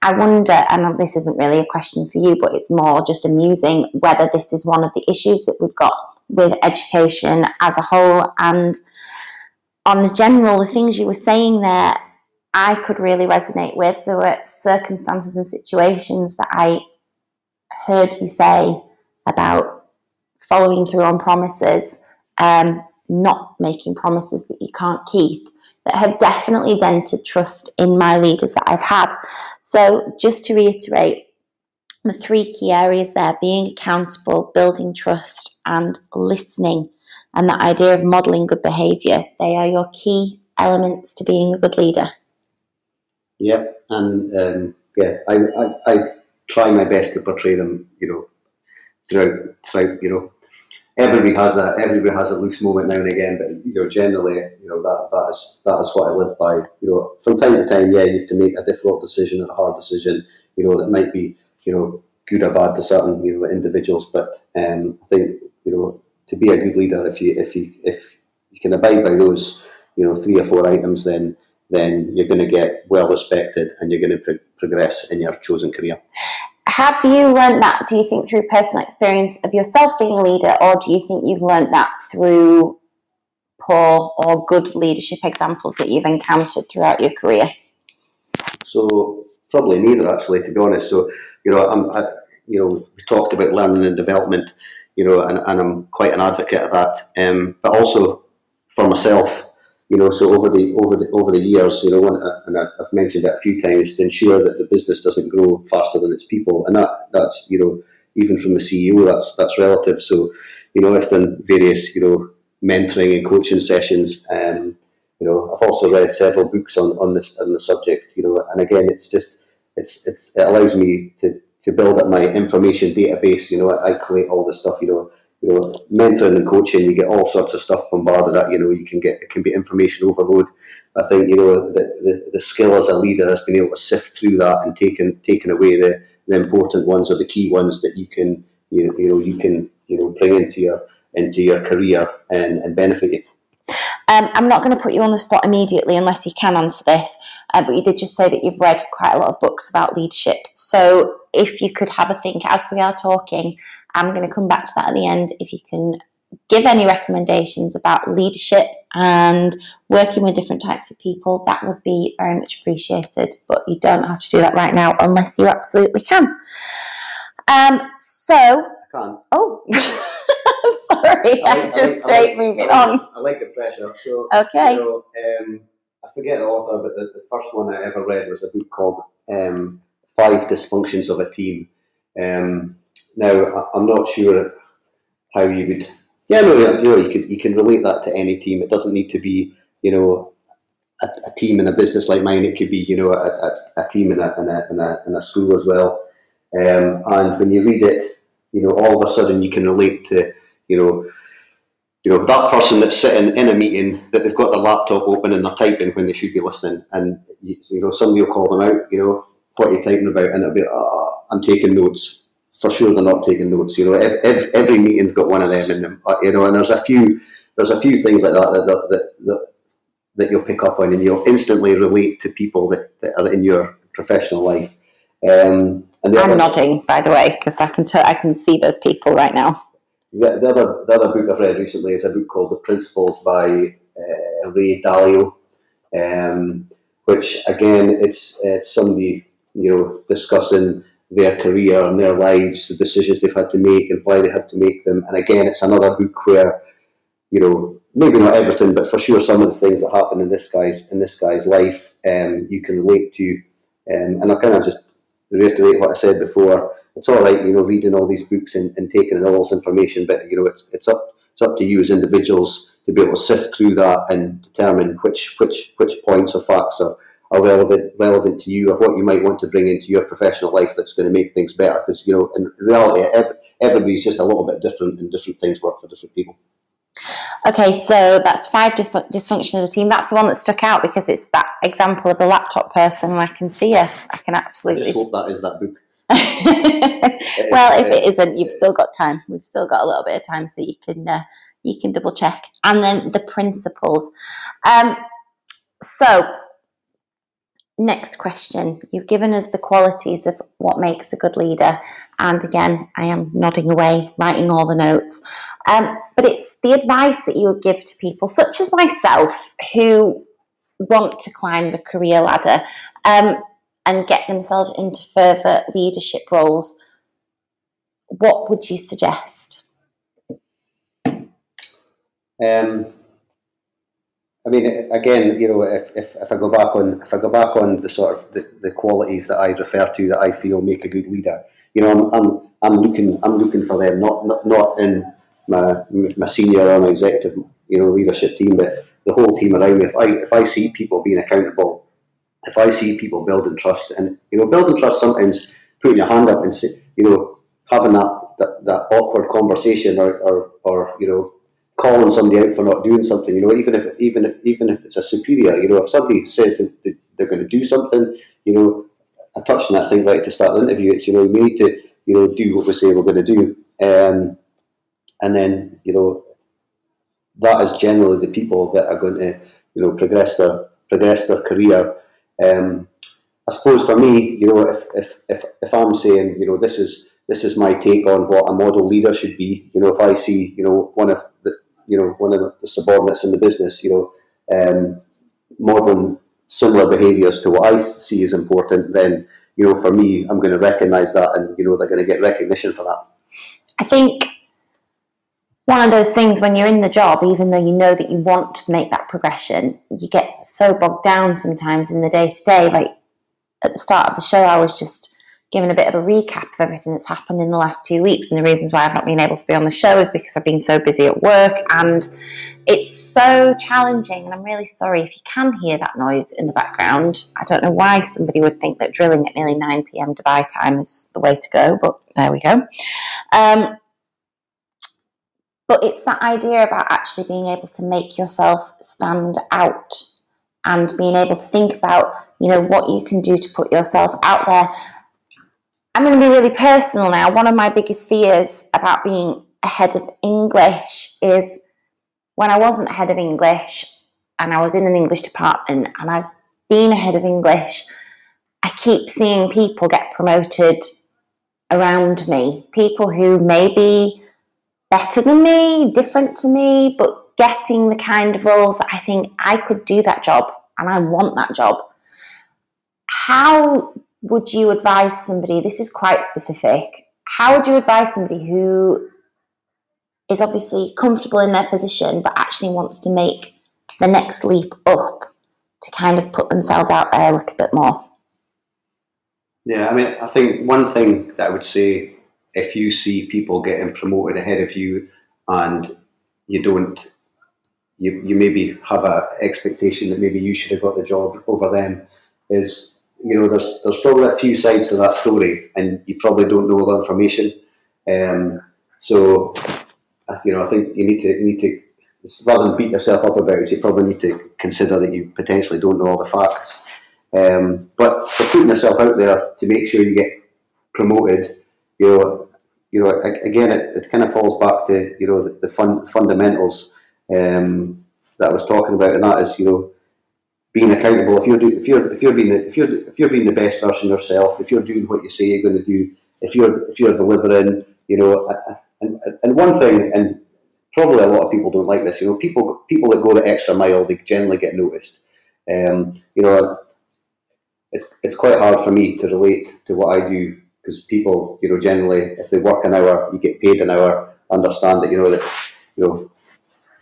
I wonder, and this isn't really a question for you, but it's more just amusing whether this is one of the issues that we've got with education as a whole. And on the general, the things you were saying there, I could really resonate with. There were circumstances and situations that I heard you say about following through on promises, um, not making promises that you can't keep, that have definitely dented trust in my leaders that I've had. So, just to reiterate, the three key areas there being accountable, building trust, and listening, and that idea of modeling good behavior, they are your key elements to being a good leader. Yep, and um, yeah, I, I, I try my best to portray them, you know, throughout, throughout, you know, everybody has a everybody has a loose moment now and again, but you know, generally, you know, that that is that is what I live by. You know, from time to time, yeah, you have to make a difficult decision or a hard decision. You know, that might be you know good or bad to certain you know individuals, but um, I think you know to be a good leader, if you if you if you can abide by those you know three or four items, then then you're going to get well respected and you're going to pro- progress in your chosen career have you learned that, do you think, through personal experience of yourself being a leader, or do you think you've learned that through poor or good leadership examples that you've encountered throughout your career? So, probably neither, actually, to be honest. So, you know, I'm, I, you know, we talked about learning and development, you know, and, and I'm quite an advocate of that. Um, but also for myself, you know, so over the over the over the years, you know, and I've mentioned it a few times, to ensure that the business doesn't grow faster than its people, and that that's you know, even from the CEO, that's that's relative. So, you know, I've done various you know mentoring and coaching sessions. Um, you know, I've also read several books on on this on the subject. You know, and again, it's just it's it's it allows me to to build up my information database. You know, I, I collate all this stuff. You know you know, mentoring and coaching, you get all sorts of stuff bombarded at you. Know, you can get it can be information overload. I think you know the, the, the skill as a leader has been able to sift through that and taken taken away the, the important ones or the key ones that you can you know, you know you can you know bring into your into your career and, and benefit you. Um, I'm not going to put you on the spot immediately unless you can answer this, uh, but you did just say that you've read quite a lot of books about leadership. So if you could have a think as we are talking I'm going to come back to that at the end. If you can give any recommendations about leadership and working with different types of people, that would be very much appreciated. But you don't have to do that right now unless you absolutely can. Um, so, I can't. Oh, sorry, I am just like, straight like, moving I like, on. I like the pressure. So, okay. You know, um, I forget the author, but the, the, first one I ever read was a book called um, Five Dysfunctions of a Team. Um, now, I'm not sure how you would. Yeah, no, you know, you can you can relate that to any team. It doesn't need to be, you know, a, a team in a business like mine. It could be, you know, a, a, a team in a, in a in a in a school as well. Um, and when you read it, you know, all of a sudden you can relate to, you know, you know that person that's sitting in a meeting that they've got their laptop open and they're typing when they should be listening, and you, know somebody will call them out. You know, what are you typing about? And it'll be, oh, I'm taking notes for sure they're not taking notes. You know, every, every, every meeting's got one of them in them. Uh, you know, and there's a few there's a few things like that that that, that, that, that you'll pick up on, and you'll instantly relate to people that, that are in your professional life. Um, and I'm other, nodding, by the way, because I can t- I can see those people right now. The, the, other the other book I've read recently is a book called The Principles by uh, Ray Dalio, um, which again it's it's somebody you know discussing their career and their lives, the decisions they've had to make and why they had to make them. And again, it's another book where, you know, maybe not everything, but for sure some of the things that happen in this guy's in this guy's life, um, you can relate to. Um, and I kind of just reiterate what I said before. It's all right, you know, reading all these books and, and taking in all this information, but you know, it's it's up it's up to you as individuals to be able to sift through that and determine which which which points or facts are are relevant relevant to you or what you might want to bring into your professional life that's going to make things better. Because you know, in reality, every, everybody's just a little bit different, and different things work for different people. Okay, so that's five dysfunction of the team. That's the one that stuck out because it's that example of the laptop person, and I can see it. I can absolutely. I just hope that is that book. well, if it isn't, you've still got time. We've still got a little bit of time, so you can uh, you can double check. And then the principles. Um, so Next question. You've given us the qualities of what makes a good leader. And again, I am nodding away, writing all the notes. Um, but it's the advice that you would give to people, such as myself, who want to climb the career ladder um, and get themselves into further leadership roles. What would you suggest? Um, I mean, again, you know, if, if, if I go back on if I go back on the sort of the, the qualities that I refer to that I feel make a good leader, you know, I'm, I'm, I'm looking I'm looking for them, not not, not in my my senior or my executive, you know, leadership team, but the whole team around me. If I if I see people being accountable, if I see people building trust, and you know, building trust sometimes putting your hand up and say, you know, having that that, that awkward conversation or, or or you know calling somebody out for not doing something. You know, even if even if even if it's a superior, you know, if somebody says that they're going to do something, you know, I touched on that thing right to start the interview. It's you know, we need to you know do what we say we're going to do, um, and then you know, that is generally the people that are going to you know progress their progress their career. Um, I suppose for me, you know, if if if if I'm saying you know this is this is my take on what a model leader should be. You know, if I see, you know, one of the, you know, one of the subordinates in the business, you know, um, modeling similar behaviours to what I see as important, then, you know, for me, I'm going to recognise that and, you know, they're going to get recognition for that. I think one of those things when you're in the job, even though you know that you want to make that progression, you get so bogged down sometimes in the day to day. Like at the start of the show, I was just given a bit of a recap of everything that's happened in the last two weeks. And the reasons why I've not been able to be on the show is because I've been so busy at work and it's so challenging. And I'm really sorry if you can hear that noise in the background. I don't know why somebody would think that drilling at nearly 9 pm Dubai time is the way to go, but there we go. Um, but it's that idea about actually being able to make yourself stand out and being able to think about you know what you can do to put yourself out there I'm going to be really personal now. One of my biggest fears about being a head of English is when I wasn't a head of English and I was in an English department and I've been a head of English, I keep seeing people get promoted around me. People who may be better than me, different to me, but getting the kind of roles that I think I could do that job and I want that job. How would you advise somebody? This is quite specific. How would you advise somebody who is obviously comfortable in their position but actually wants to make the next leap up to kind of put themselves out there a little bit more? Yeah, I mean, I think one thing that I would say if you see people getting promoted ahead of you and you don't, you, you maybe have an expectation that maybe you should have got the job over them, is you know there's there's probably a few sides to that story, and you probably don't know all the information. Um, so you know, I think you need to you need to rather than beat yourself up about it, you probably need to consider that you potentially don't know all the facts. Um, but for putting yourself out there to make sure you get promoted, you know, you know, again, it, it kind of falls back to you know the, the fun, fundamentals um, that I was talking about, and that is you know being accountable. If you're do, if you're if you're being the, if you're if you're being the best version yourself, if you're doing what you say you're going to do, if you're if you're delivering, you know, and, and one thing, and probably a lot of people don't like this. You know, people people that go the extra mile, they generally get noticed. Um, you know, it's it's quite hard for me to relate to what I do because people, you know, generally, if they work an hour, you get paid an hour. Understand that you know that you know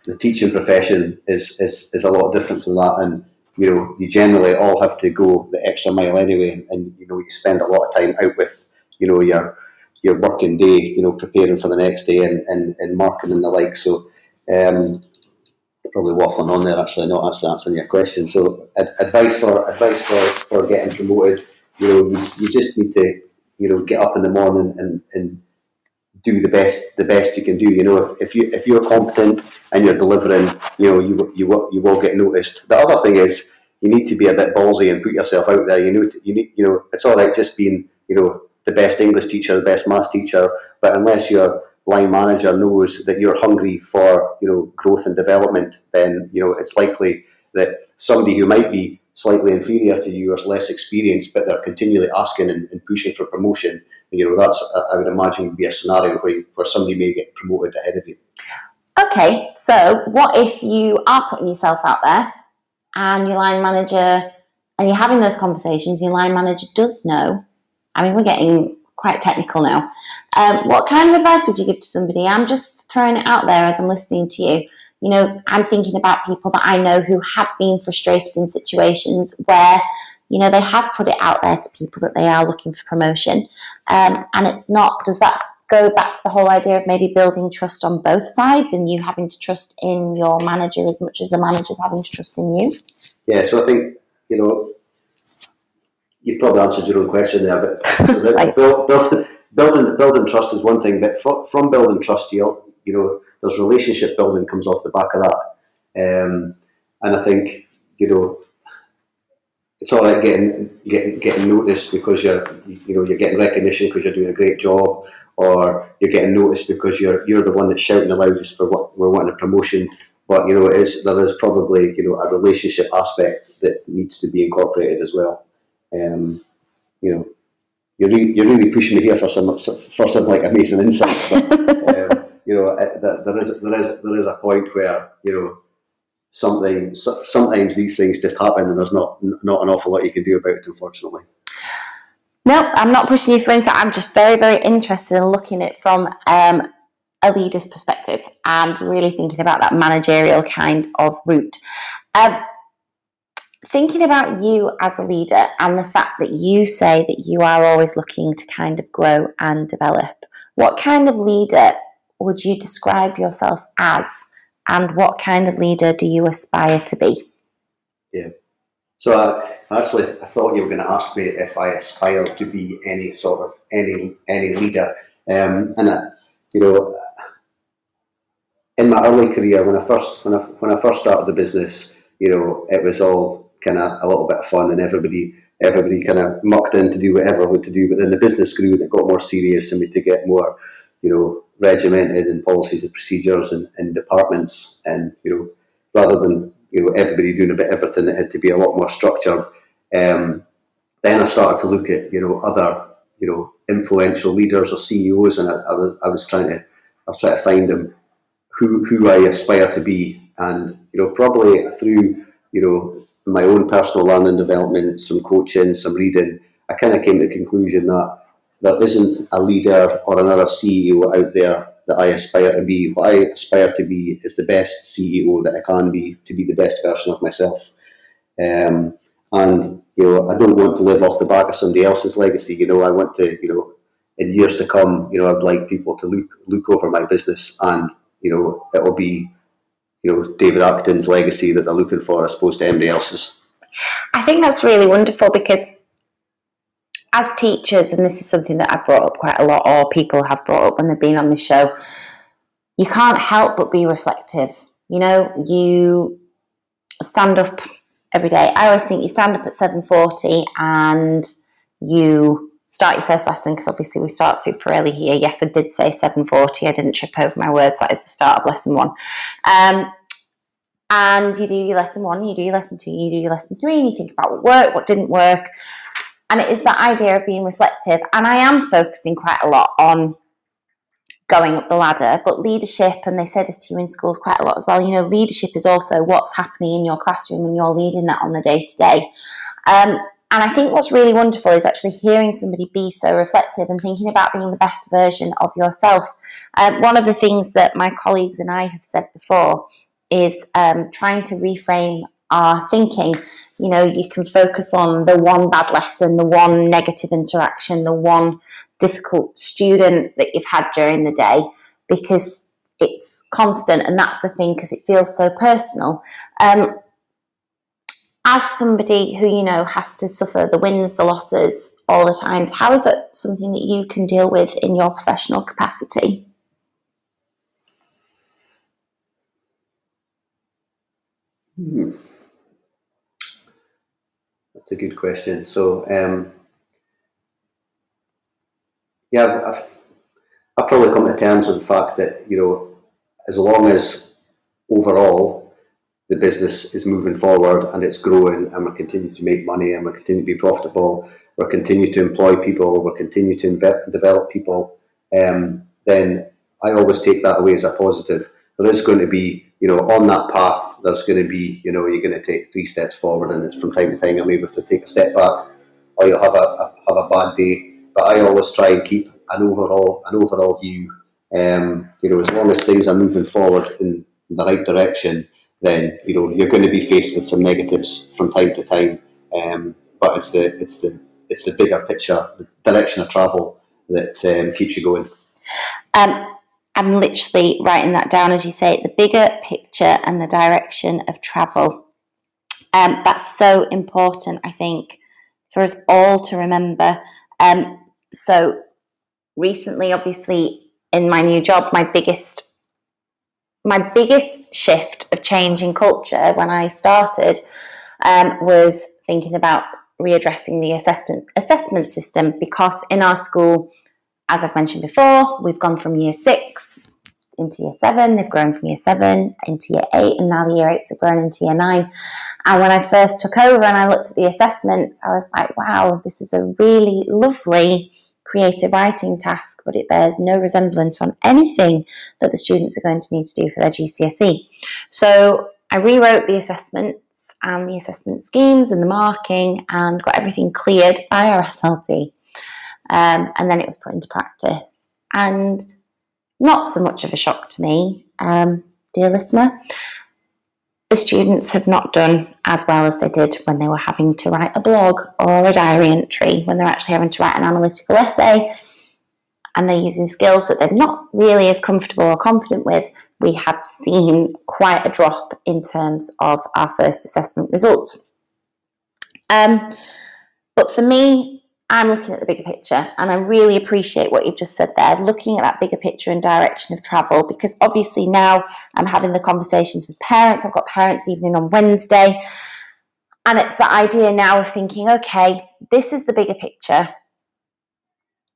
the teaching profession is is, is a lot different than that, and you know you generally all have to go the extra mile anyway, and, you know you spend a lot of time out with you know your your working day, you know, preparing for the next day and, and, and marking and the like. So um, probably waffling on there actually, not actually answering your question. So ad- advice for advice for, for getting promoted, you know, you, you just need to, you know, get up in the morning and, and do the best the best you can do. You know, if, if you if you're competent and you're delivering, you know, you you you will get noticed. The other thing is you need to be a bit ballsy and put yourself out there. You know, you need you know, it's all right just being you know the best English teacher, the best maths teacher, but unless your line manager knows that you're hungry for you know growth and development, then you know it's likely that somebody who might be slightly inferior to you or less experienced, but they're continually asking and, and pushing for promotion. You know that's I would imagine would be a scenario where, where somebody may get promoted ahead of you. Okay, so what if you are putting yourself out there and your line manager and you're having those conversations, your line manager does know I mean, we're getting quite technical now. Um, what kind of advice would you give to somebody? I'm just throwing it out there as I'm listening to you. You know, I'm thinking about people that I know who have been frustrated in situations where, you know, they have put it out there to people that they are looking for promotion. Um, and it's not, does that go back to the whole idea of maybe building trust on both sides and you having to trust in your manager as much as the manager's having to trust in you? Yeah, so I think, you know, you probably answered your own question there, but so right. build, build, building building trust is one thing, but from, from building trust, you you know, there's relationship building comes off the back of that, um, and I think you know it's all right getting getting getting noticed because you're you know you're getting recognition because you're doing a great job, or you're getting noticed because you're you're the one that's shouting the loudest for what we're wanting a promotion. But you know, it is there is probably you know a relationship aspect that needs to be incorporated as well. Um, you know, you're, re- you're really pushing me here for some for some like amazing insights. But, um, you know, there is there is there is a point where you know something sometimes these things just happen and there's not not an awful lot you can do about it, unfortunately. No, I'm not pushing you for insight. I'm just very very interested in looking at from um, a leader's perspective and really thinking about that managerial kind of route. Um, thinking about you as a leader and the fact that you say that you are always looking to kind of grow and develop, what kind of leader would you describe yourself as? And what kind of leader do you aspire to be? Yeah. So uh, actually, I thought you were going to ask me if I aspire to be any sort of any any leader. Um, and uh, you know, in my early career, when I first when I when I first started the business, you know, it was all kind of a little bit of fun, and everybody everybody kind of mucked in to do whatever we to do. But then the business grew and it got more serious, and we had to get more, you know, regimented in policies and procedures and, and departments, and you know, rather than you know everybody doing a bit everything, it had to be a lot more structured. Um, then I started to look at you know other you know influential leaders or CEOs, and I, I, was, I was trying to I was trying to find them who who I aspire to be, and you know probably through you know my own personal learning development, some coaching, some reading, I kind of came to the conclusion that there isn't a leader or another CEO out there that I aspire to be. What I aspire to be is the best CEO that I can be, to be the best version of myself. Um, and you know, I don't want to live off the back of somebody else's legacy. You know, I want to, you know, in years to come, you know, I'd like people to look look over my business, and you know, it will be, you know, David Acton's legacy that they're looking for, as opposed to anybody else's. I think that's really wonderful because as teachers, and this is something that I've brought up quite a lot, or people have brought up when they've been on the show, you can't help but be reflective. You know, you stand up every day. I always think you stand up at seven forty and you start your first lesson because obviously we start super early here. Yes, I did say seven forty. I didn't trip over my words. That is the start of lesson one. Um, and you do your lesson one, you do your lesson two, you do your lesson three, and you think about what worked, what didn't work. And it is that idea of being reflective. And I am focusing quite a lot on going up the ladder, but leadership, and they say this to you in schools quite a lot as well, you know, leadership is also what's happening in your classroom and you're leading that on the day to day. And I think what's really wonderful is actually hearing somebody be so reflective and thinking about being the best version of yourself. Um, one of the things that my colleagues and I have said before is um, trying to reframe our thinking. You know, you can focus on the one bad lesson, the one negative interaction, the one difficult student that you've had during the day because it's constant and that's the thing because it feels so personal um, as somebody who you know has to suffer the wins the losses all the times how is that something that you can deal with in your professional capacity hmm. That's a good question so um, yeah, I've, I've probably come to terms with the fact that you know, as long as overall the business is moving forward and it's growing and we're continuing to make money and we're continuing to be profitable, we're continuing to employ people, we're continuing to invest, develop people, um, then I always take that away as a positive. There is going to be, you know, on that path, there's going to be, you know, you're going to take three steps forward and it's from time to time you'll maybe have to take a step back or you'll have a, a have a bad day but I always try and keep an overall an overall view. Um, you know, as long as things are moving forward in the right direction, then you know you're going to be faced with some negatives from time to time. Um, but it's the it's the it's the bigger picture, the direction of travel that um, keeps you going. Um, I'm literally writing that down as you say the bigger picture and the direction of travel. Um, that's so important, I think, for us all to remember. Um, so recently, obviously, in my new job, my biggest my biggest shift of change in culture when I started um, was thinking about readdressing the assessment assessment system because in our school, as I've mentioned before, we've gone from year six into year seven, they've grown from year seven into year eight, and now the year eights have grown into year nine. And when I first took over and I looked at the assessments, I was like, wow, this is a really lovely creative writing task, but it bears no resemblance on anything that the students are going to need to do for their GCSE. So I rewrote the assessments and the assessment schemes and the marking and got everything cleared by our SLT. Um, and then it was put into practice. And not so much of a shock to me, um, dear listener the students have not done as well as they did when they were having to write a blog or a diary entry, when they're actually having to write an analytical essay and they're using skills that they're not really as comfortable or confident with, we have seen quite a drop in terms of our first assessment results. Um, but for me, I'm looking at the bigger picture and I really appreciate what you've just said there, looking at that bigger picture and direction of travel, because obviously now I'm having the conversations with parents. I've got parents' evening on Wednesday. And it's the idea now of thinking, okay, this is the bigger picture.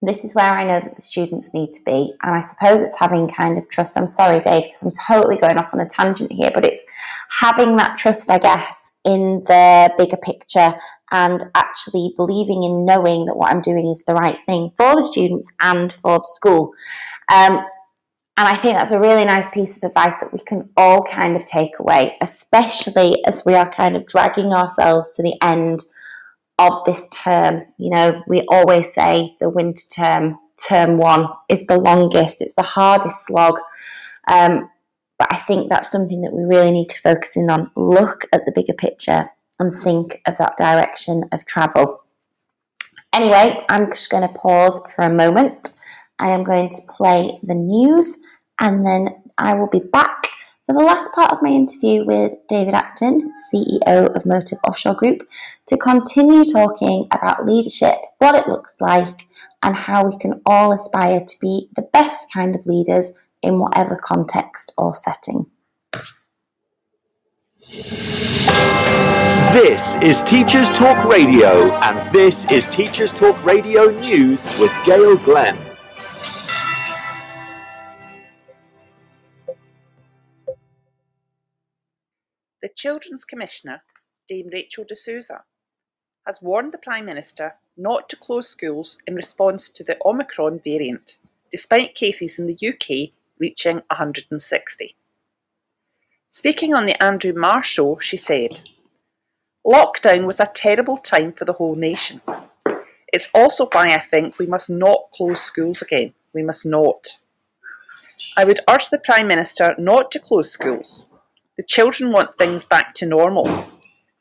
This is where I know that the students need to be. And I suppose it's having kind of trust. I'm sorry, Dave, because I'm totally going off on a tangent here, but it's having that trust, I guess, in the bigger picture and actually believing in knowing that what I'm doing is the right thing for the students and for the school. Um, and I think that's a really nice piece of advice that we can all kind of take away, especially as we are kind of dragging ourselves to the end of this term. You know, we always say the winter term, term one, is the longest, it's the hardest slog. Um, but I think that's something that we really need to focus in on. Look at the bigger picture and think of that direction of travel. Anyway, I'm just going to pause for a moment. I am going to play the news and then I will be back for the last part of my interview with David Acton, CEO of Motive Offshore Group, to continue talking about leadership, what it looks like, and how we can all aspire to be the best kind of leaders in whatever context or setting. This is Teachers Talk Radio, and this is Teachers Talk Radio News with Gail Glenn. The Children's Commissioner, Dame Rachel de Souza, has warned the Prime Minister not to close schools in response to the Omicron variant, despite cases in the UK reaching 160. Speaking on the Andrew Marr show, she said, Lockdown was a terrible time for the whole nation. It's also why I think we must not close schools again. We must not. I would urge the Prime Minister not to close schools the children want things back to normal.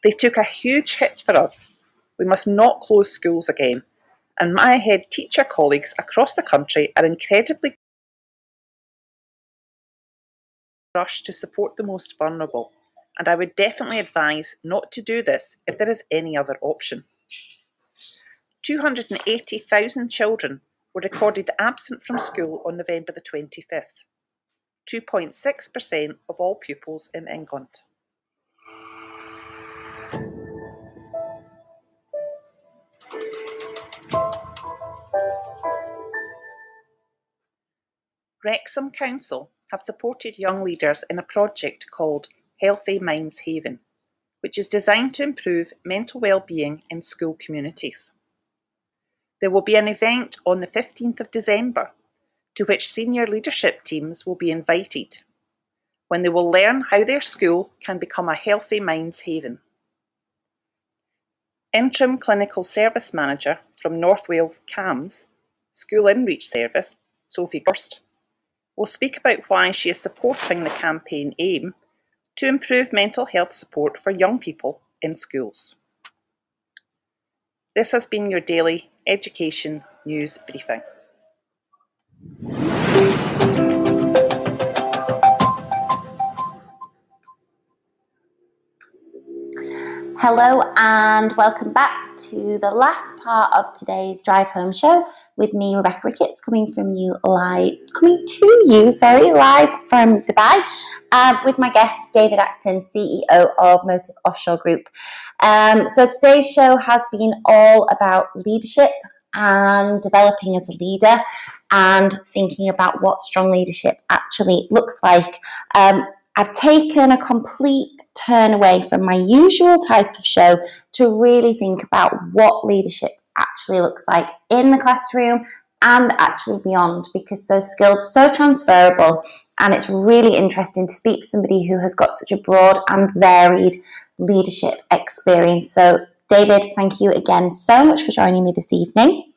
They took a huge hit for us. We must not close schools again. And my head teacher colleagues across the country are incredibly rushed to support the most vulnerable. And I would definitely advise not to do this if there is any other option. 280,000 children were recorded absent from school on November the 25th. 2.6% of all pupils in England. Wrexham Council have supported young leaders in a project called Healthy Minds Haven, which is designed to improve mental well-being in school communities. There will be an event on the 15th of December to which senior leadership teams will be invited, when they will learn how their school can become a healthy minds haven. Interim Clinical Service Manager from North Wales CAMHS, School InReach Service, Sophie Gorst, will speak about why she is supporting the campaign AIM to improve mental health support for young people in schools. This has been your daily education news briefing. Hello and welcome back to the last part of today's Drive Home show with me, Rebecca Ricketts, coming from you live, coming to you, sorry, live from Dubai, uh, with my guest David Acton, CEO of Motive Offshore Group. Um, so today's show has been all about leadership and developing as a leader and thinking about what strong leadership actually looks like. Um, I've taken a complete turn away from my usual type of show to really think about what leadership actually looks like in the classroom and actually beyond because those skills are so transferable and it's really interesting to speak to somebody who has got such a broad and varied leadership experience. So, David, thank you again so much for joining me this evening.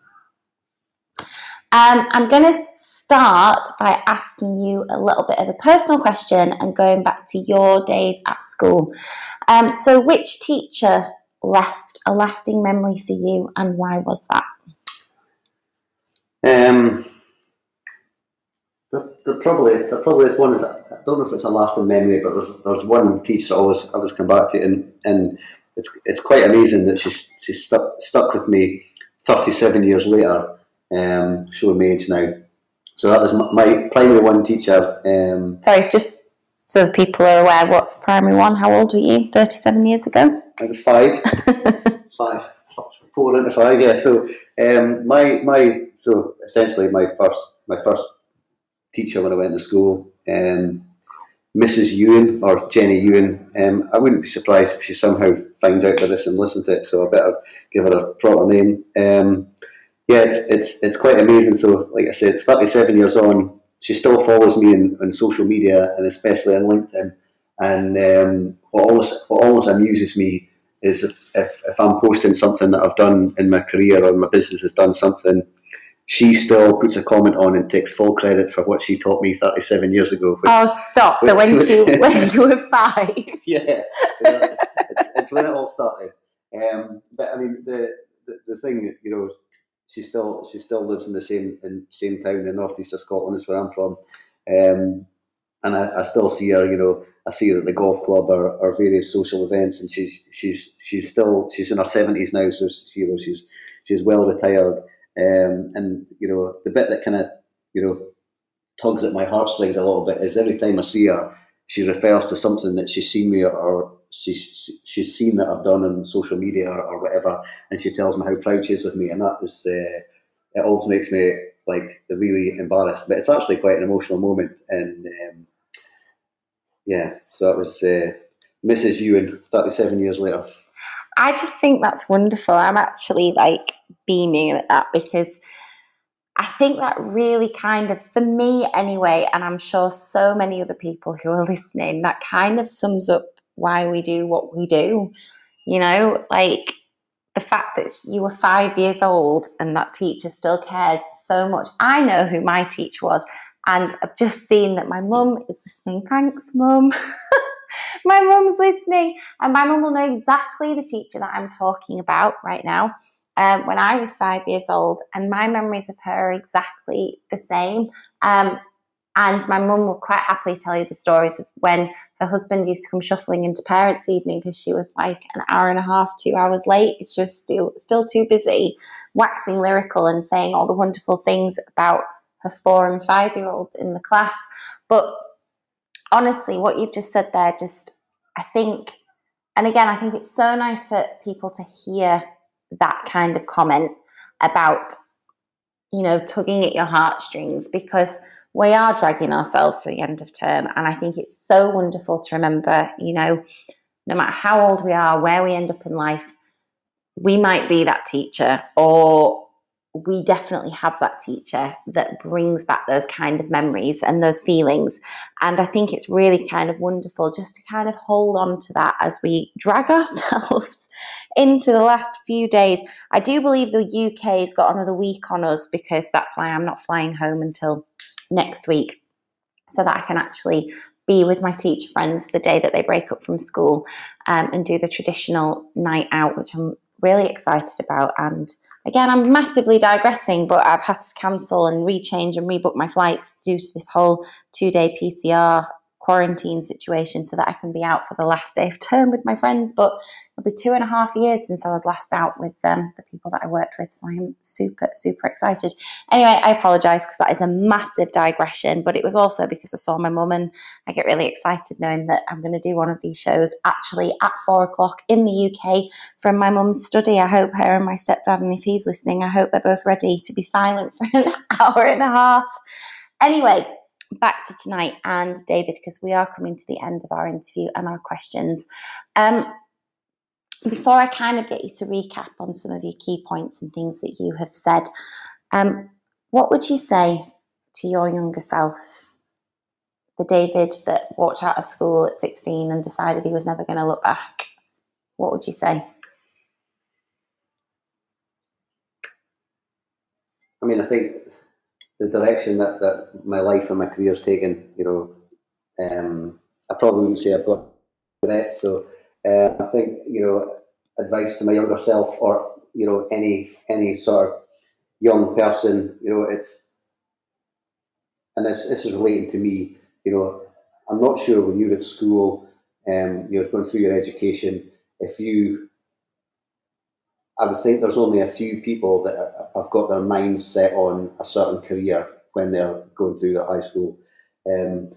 Um, I'm going to start by asking you a little bit of a personal question and going back to your days at school. Um, so, which teacher left a lasting memory for you, and why was that? Um, the, the probably the probably is one is I don't know if it's a lasting memory, but there's, there's one teacher I always I always come back to, and and it's it's quite amazing that she's she's stuck stuck with me 37 years later um, showing my age now. So that was my primary one teacher. Um, Sorry, just so the people are aware, what's primary one? How old were you 37 years ago? I was five, five, four into five. Yeah. So um, my my so essentially my first my first teacher when I went to school, um, Mrs. Ewan or Jenny Ewan. Um, I wouldn't be surprised if she somehow finds out about this and listens to it. So I better give her a proper name. Um, yeah, it's it's it's quite amazing. So, like I said, 37 years on, she still follows me in, on social media and especially on LinkedIn. And um, what always what always amuses me is if, if, if I'm posting something that I've done in my career or my business has done something, she still puts a comment on and takes full credit for what she taught me 37 years ago. Which, oh, stop! So when which, she when you were five, yeah, it's, it's, when it all started. Um, but I mean, the the, the thing, you know, she still she still lives in the same in same town in the northeast of Scotland as where I'm from, um, and I, I still see her. You know, I see her at the golf club or, or various social events, and she's she's she's still she's in her seventies now, so she, you know she's she's well retired. Um, and you know the bit that kind of you know tugs at my heartstrings a little bit is every time I see her, she refers to something that she's seen me or she's she's seen that I've done on social media or, or, whatever, and she tells me how proud she is of me, and that is uh, it always makes me like really embarrassed, but it's actually quite an emotional moment, and um, yeah, so it was uh, Mrs. Ewan, thirty-seven years later. I just think that's wonderful. I'm actually like beaming at that because I think that really kind of, for me anyway, and I'm sure so many other people who are listening, that kind of sums up why we do what we do. You know, like the fact that you were five years old and that teacher still cares so much. I know who my teacher was, and I've just seen that my mum is listening. Thanks, mum. my mum's listening, and my mum will know exactly the teacher that I'm talking about right now um, when I was five years old, and my memories of her are exactly the same. Um, and my mum will quite happily tell you the stories of when her husband used to come shuffling into parents' evening because she was like an hour and a half, two hours late. It's just still still too busy, waxing lyrical and saying all the wonderful things about her four and five year olds in the class. But honestly, what you've just said there, just I think, and again, I think it's so nice for people to hear that kind of comment about, you know, tugging at your heartstrings because we are dragging ourselves to the end of term. And I think it's so wonderful to remember, you know, no matter how old we are, where we end up in life, we might be that teacher or we definitely have that teacher that brings back those kind of memories and those feelings. And I think it's really kind of wonderful just to kind of hold on to that as we drag ourselves into the last few days. I do believe the UK has got another week on us because that's why I'm not flying home until next week so that I can actually be with my teacher friends the day that they break up from school um, and do the traditional night out, which I'm really excited about. And again, I'm massively digressing, but I've had to cancel and rechange and rebook my flights due to this whole two day PCR quarantine situation so that I can be out for the last day of term with my friends. But it'll be two and a half years since I was last out with um, the people that I worked with. So I'm super, super excited. Anyway, I apologise because that is a massive digression, but it was also because I saw my mum and I get really excited knowing that I'm going to do one of these shows actually at four o'clock in the UK from my mum's study. I hope her and my stepdad, and if he's listening, I hope they're both ready to be silent for an hour and a half. Anyway, back to tonight and David, because we are coming to the end of our interview and our questions. Um, before I kind of get you to recap on some of your key points and things that you have said, um, what would you say to your younger self, the David that walked out of school at 16 and decided he was never going to look back? What would you say? I mean, I think the direction that, that my life and my career career's taken, you know, um, I probably wouldn't say I've got regrets. So uh, I think, you know, advice to my younger self or, you know, any any sort of young person, you know, it's, and this, this is relating to me, you know, I'm not sure when you're at school, um, you're going through your education, if you I would think there's only a few people that have got their minds set on a certain career when they're going through their high school. Um,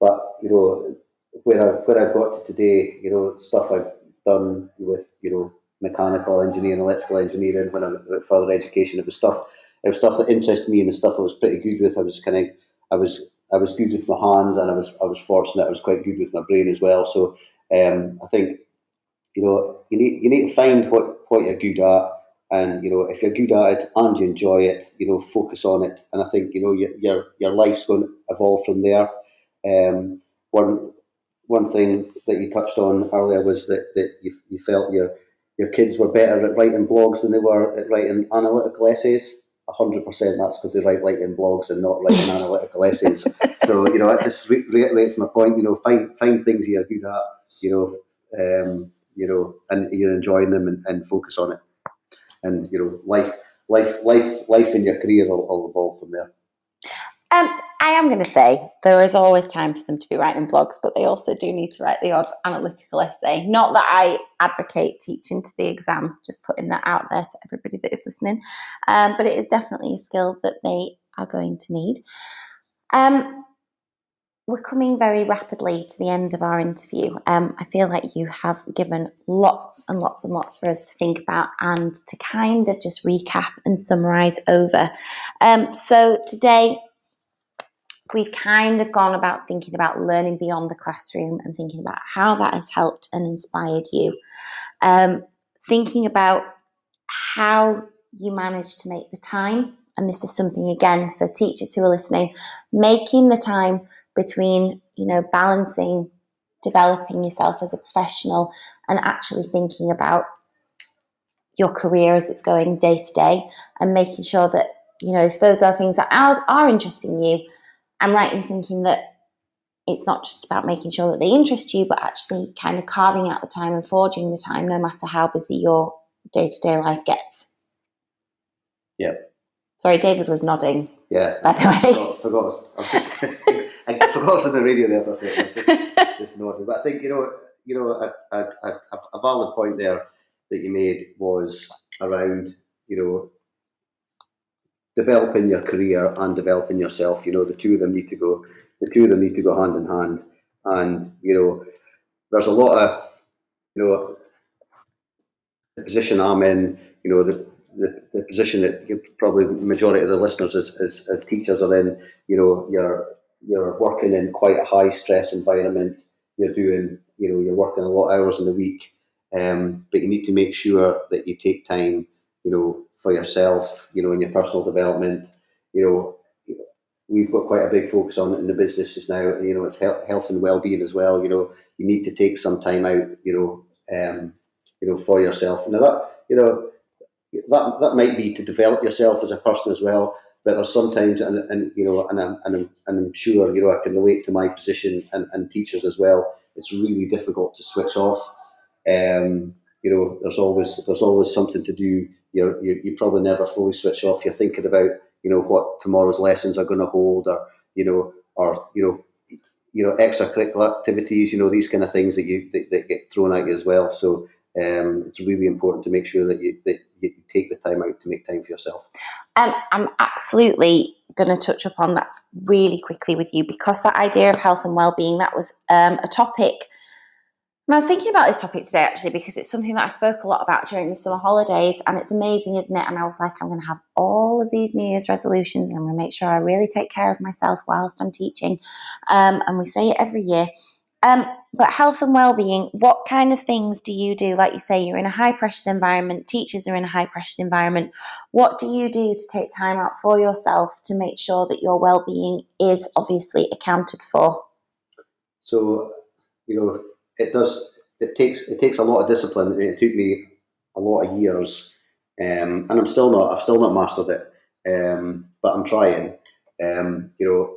but you know, where I where I've got to today, you know, stuff I've done with you know mechanical engineering, electrical engineering. When I went further education, it was stuff it was stuff that interested me and the stuff I was pretty good with. I was kind of I was I was good with my hands and I was I was fortunate I was quite good with my brain as well. So um, I think you know, you need you need to find what what you're good at, and you know, if you're good at it and you enjoy it, you know, focus on it. And I think you know your your, your life's going to evolve from there. Um, one one thing that you touched on earlier was that, that you, you felt your your kids were better at writing blogs than they were at writing analytical essays. hundred percent. That's because they write writing blogs and not writing analytical essays. So you know, it just reiterates my point. You know, find find things you're good at. You know, um, you know, and you're enjoying them and, and focus on it. and you know, life, life, life, life in your career will, will evolve from there. Um, I am going to say there is always time for them to be writing blogs, but they also do need to write the odd analytical essay. Not that I advocate teaching to the exam, just putting that out there to everybody that is listening. Um, but it is definitely a skill that they are going to need. Um, we're coming very rapidly to the end of our interview. Um, I feel like you have given lots and lots and lots for us to think about and to kind of just recap and summarize over. Um, so today, we've kind of gone about thinking about learning beyond the classroom and thinking about how that has helped and inspired you. Um, thinking about how you manage to make the time, and this is something again for teachers who are listening, making the time between you know balancing developing yourself as a professional and actually thinking about your career as it's going day to day and making sure that you know if those are things that are, are interesting you i'm right in thinking that it's not just about making sure that they interest you but actually kind of carving out the time and forging the time no matter how busy your day-to-day life gets Yeah. sorry david was nodding Yeah. by the way forgot, forgot. I, was just, I forgot on the radio there for a second. Just, just nodding. But I think you know, you know, a, a, a, a valid point there that you made was around you know developing your career and developing yourself. You know, the two of them need to go. The two of them need to go hand in hand. And you know, there's a lot of you know the position I'm in. You know, the the, the position that you, probably majority of the listeners as, as, as teachers are in. You know, you're you're working in quite a high stress environment. You're doing, you know, you're working a lot of hours in the week, um, but you need to make sure that you take time, you know, for yourself, you know, in your personal development. You know, we've got quite a big focus on it in the businesses now. You know, it's health, health and well-being as well. You know, you need to take some time out, you know, um, you know, for yourself. Now that, you know, that that might be to develop yourself as a person as well but there's sometimes, and, and you know, and I'm, and, I'm, and I'm sure, you know, I can relate to my position and, and teachers as well. It's really difficult to switch off. Um, you know, there's always there's always something to do. You're, you you probably never fully switch off. You're thinking about, you know, what tomorrow's lessons are going to hold, or you know, or you know, you know, extracurricular activities. You know, these kind of things that you that, that get thrown at you as well. So um, it's really important to make sure that you that you take the time out to make time for yourself. Um, I'm absolutely going to touch upon that really quickly with you because that idea of health and well-being that was um, a topic. And I was thinking about this topic today actually because it's something that I spoke a lot about during the summer holidays, and it's amazing, isn't it? And I was like, I'm going to have all of these New Year's resolutions, and I'm going to make sure I really take care of myself whilst I'm teaching. Um, and we say it every year. Um, but health and well-being, what kind of things do you do? Like you say, you're in a high-pressured environment. Teachers are in a high-pressured environment. What do you do to take time out for yourself to make sure that your well-being is obviously accounted for? So, you know, it does. It takes it takes a lot of discipline. It took me a lot of years, um, and I'm still not. I've still not mastered it, um, but I'm trying. Um, you know,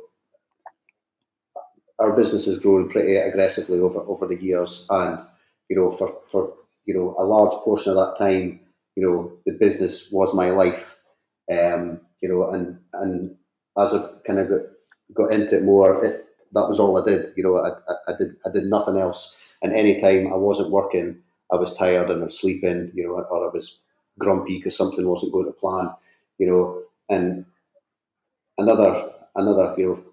our business has grown pretty aggressively over over the years, and you know, for for you know a large portion of that time, you know, the business was my life. Um, you know, and and as I've kind of got, got into it more, it, that was all I did. You know, I, I, I did I did nothing else. And any time I wasn't working, I was tired and I was sleeping. You know, or I was grumpy because something wasn't going to plan. You know, and another another you know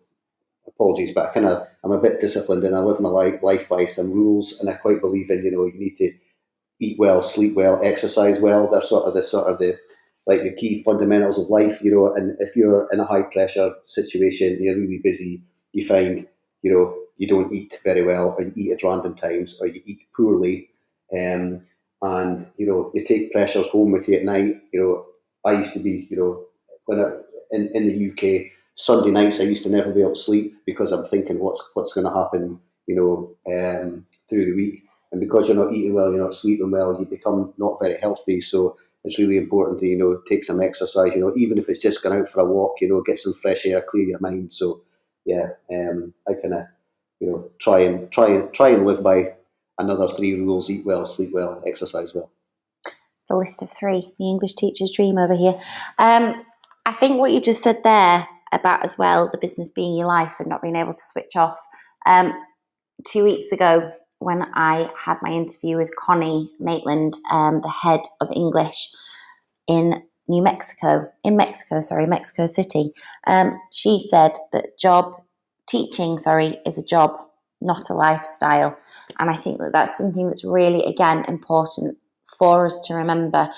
apologies, but I kind of I'm a bit disciplined and I live my life life by some rules, and I quite believe in you know you need to eat well, sleep well, exercise well. They're sort of the sort of the like the key fundamentals of life, you know. And if you're in a high pressure situation, you're really busy, you find you know you don't eat very well, or you eat at random times, or you eat poorly, um, and you know you take pressures home with you at night. You know, I used to be, you know, when I, in in the UK Sunday nights I used to never be able to sleep because I'm thinking what's what's going to happen, you know, um, through the week. And because you're not eating well, you're not sleeping well, you become not very healthy. So it's really important to you know take some exercise. You know, even if it's just going out for a walk, you know, get some fresh air, clear your mind. So yeah, um, I kind of you know try and try and try and live by another three rules: eat well, sleep well, exercise well. the list of three, the English teacher's dream over here. Um, I think what you just said there about as well the business being your life and not being able to switch off. Um, two weeks ago, when I had my interview with Connie Maitland, um, the head of English in New Mexico, in Mexico, sorry, Mexico City, um, she said that job teaching, sorry, is a job, not a lifestyle. And I think that that's something that's really, again, important for us to remember.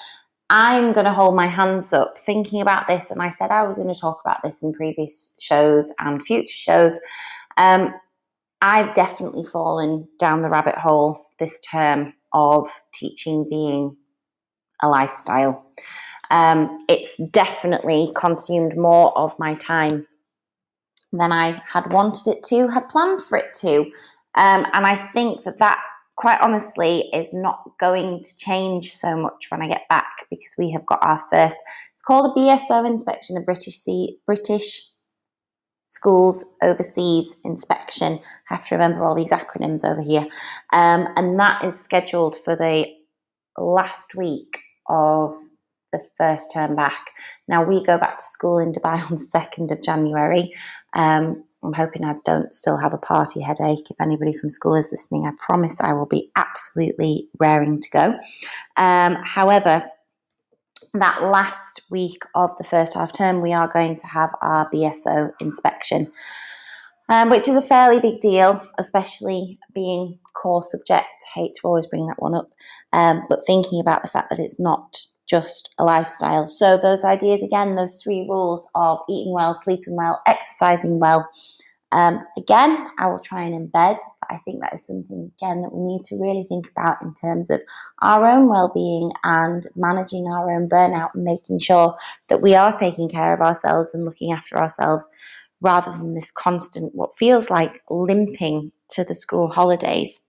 I'm going to hold my hands up thinking about this, and I said I was going to talk about this in previous shows and future shows. Um, I've definitely fallen down the rabbit hole this term of teaching being a lifestyle. Um, it's definitely consumed more of my time than I had wanted it to, had planned for it to. Um, and I think that that, quite honestly, is not going to change so much when I get back because we have got our first, it's called a BSO inspection, a British, C, British Schools Overseas Inspection. I have to remember all these acronyms over here. Um, and that is scheduled for the last week of the first term back. Now we go back to school in Dubai on the 2nd of January. Um, I'm hoping I don't still have a party headache. If anybody from school is listening, I promise I will be absolutely raring to go. Um, however, that last week of the first half term, we are going to have our BSO inspection, um, which is a fairly big deal, especially being core subject. Hate to always bring that one up, um, but thinking about the fact that it's not just a lifestyle. So, those ideas again, those three rules of eating well, sleeping well, exercising well. Um, again, I will try and embed, but I think that is something again that we need to really think about in terms of our own well-being and managing our own burnout and making sure that we are taking care of ourselves and looking after ourselves rather than this constant, what feels like limping to the school holidays.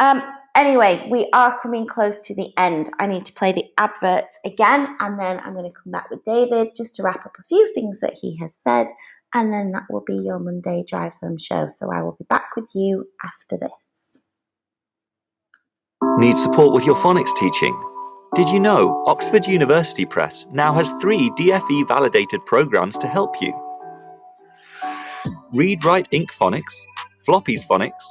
Um, Anyway, we are coming close to the end. I need to play the adverts again, and then I'm going to come back with David just to wrap up a few things that he has said, and then that will be your Monday Drive Home show. So I will be back with you after this. Need support with your phonics teaching? Did you know Oxford University Press now has three DFE validated programs to help you? Read Write Inc. Phonics, Floppy's Phonics,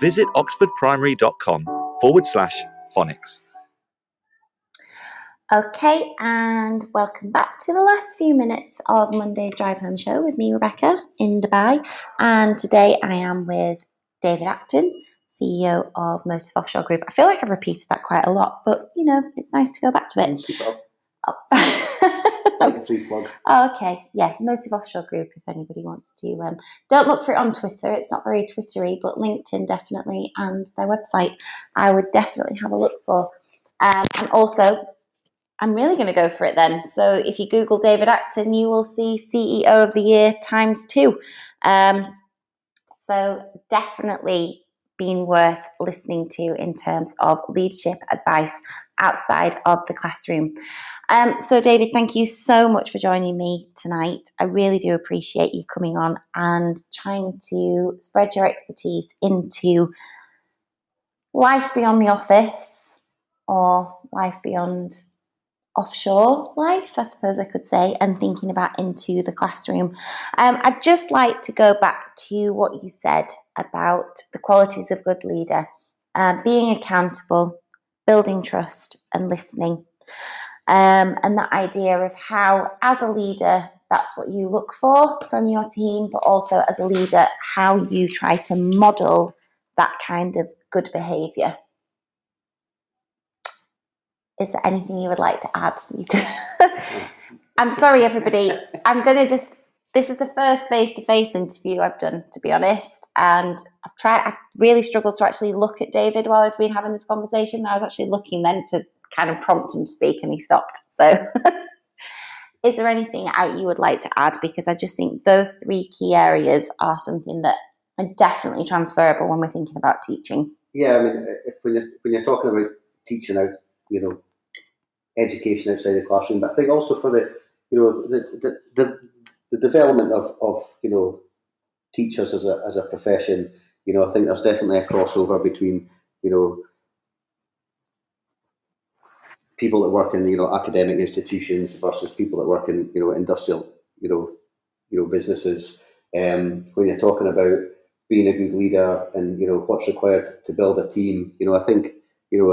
visit oxfordprimary.com forward slash phonics. Okay, and welcome back to the last few minutes of Monday's Drive Home Show with me, Rebecca, in Dubai. And today I am with David Acton, CEO of Motive Offshore Group. I feel like I've repeated that quite a lot, but you know, it's nice to go back to it. Oh. Oh. Like a free plug. Oh, okay, yeah, Motive Offshore Group. If anybody wants to, um, don't look for it on Twitter. It's not very Twittery, but LinkedIn definitely, and their website, I would definitely have a look for. Um, and also, I'm really going to go for it then. So if you Google David Acton, you will see CEO of the Year times two. Um, so definitely been worth listening to in terms of leadership advice outside of the classroom. Um, so, David, thank you so much for joining me tonight. I really do appreciate you coming on and trying to spread your expertise into life beyond the office or life beyond offshore life, I suppose I could say, and thinking about into the classroom. Um, I'd just like to go back to what you said about the qualities of a good leader, uh, being accountable, building trust, and listening. Um, and that idea of how, as a leader, that's what you look for from your team, but also as a leader, how you try to model that kind of good behaviour. Is there anything you would like to add? I'm sorry, everybody. I'm going to just. This is the first face-to-face interview I've done, to be honest, and I've tried. I've really struggled to actually look at David while we've been having this conversation. I was actually looking then to kind of prompt him to speak and he stopped. So, is there anything out you would like to add? Because I just think those three key areas are something that are definitely transferable when we're thinking about teaching. Yeah, I mean, uh, if, when you're when you're talking about teaching out, you know, education outside the classroom, but I think also for the, you know, the the, the, the development of, of you know teachers as a as a profession, you know, I think there's definitely a crossover between you know people that work in you know academic institutions versus people that work in you know industrial you know you know businesses. Um, when you're talking about being a good leader and you know what's required to build a team, you know, I think you know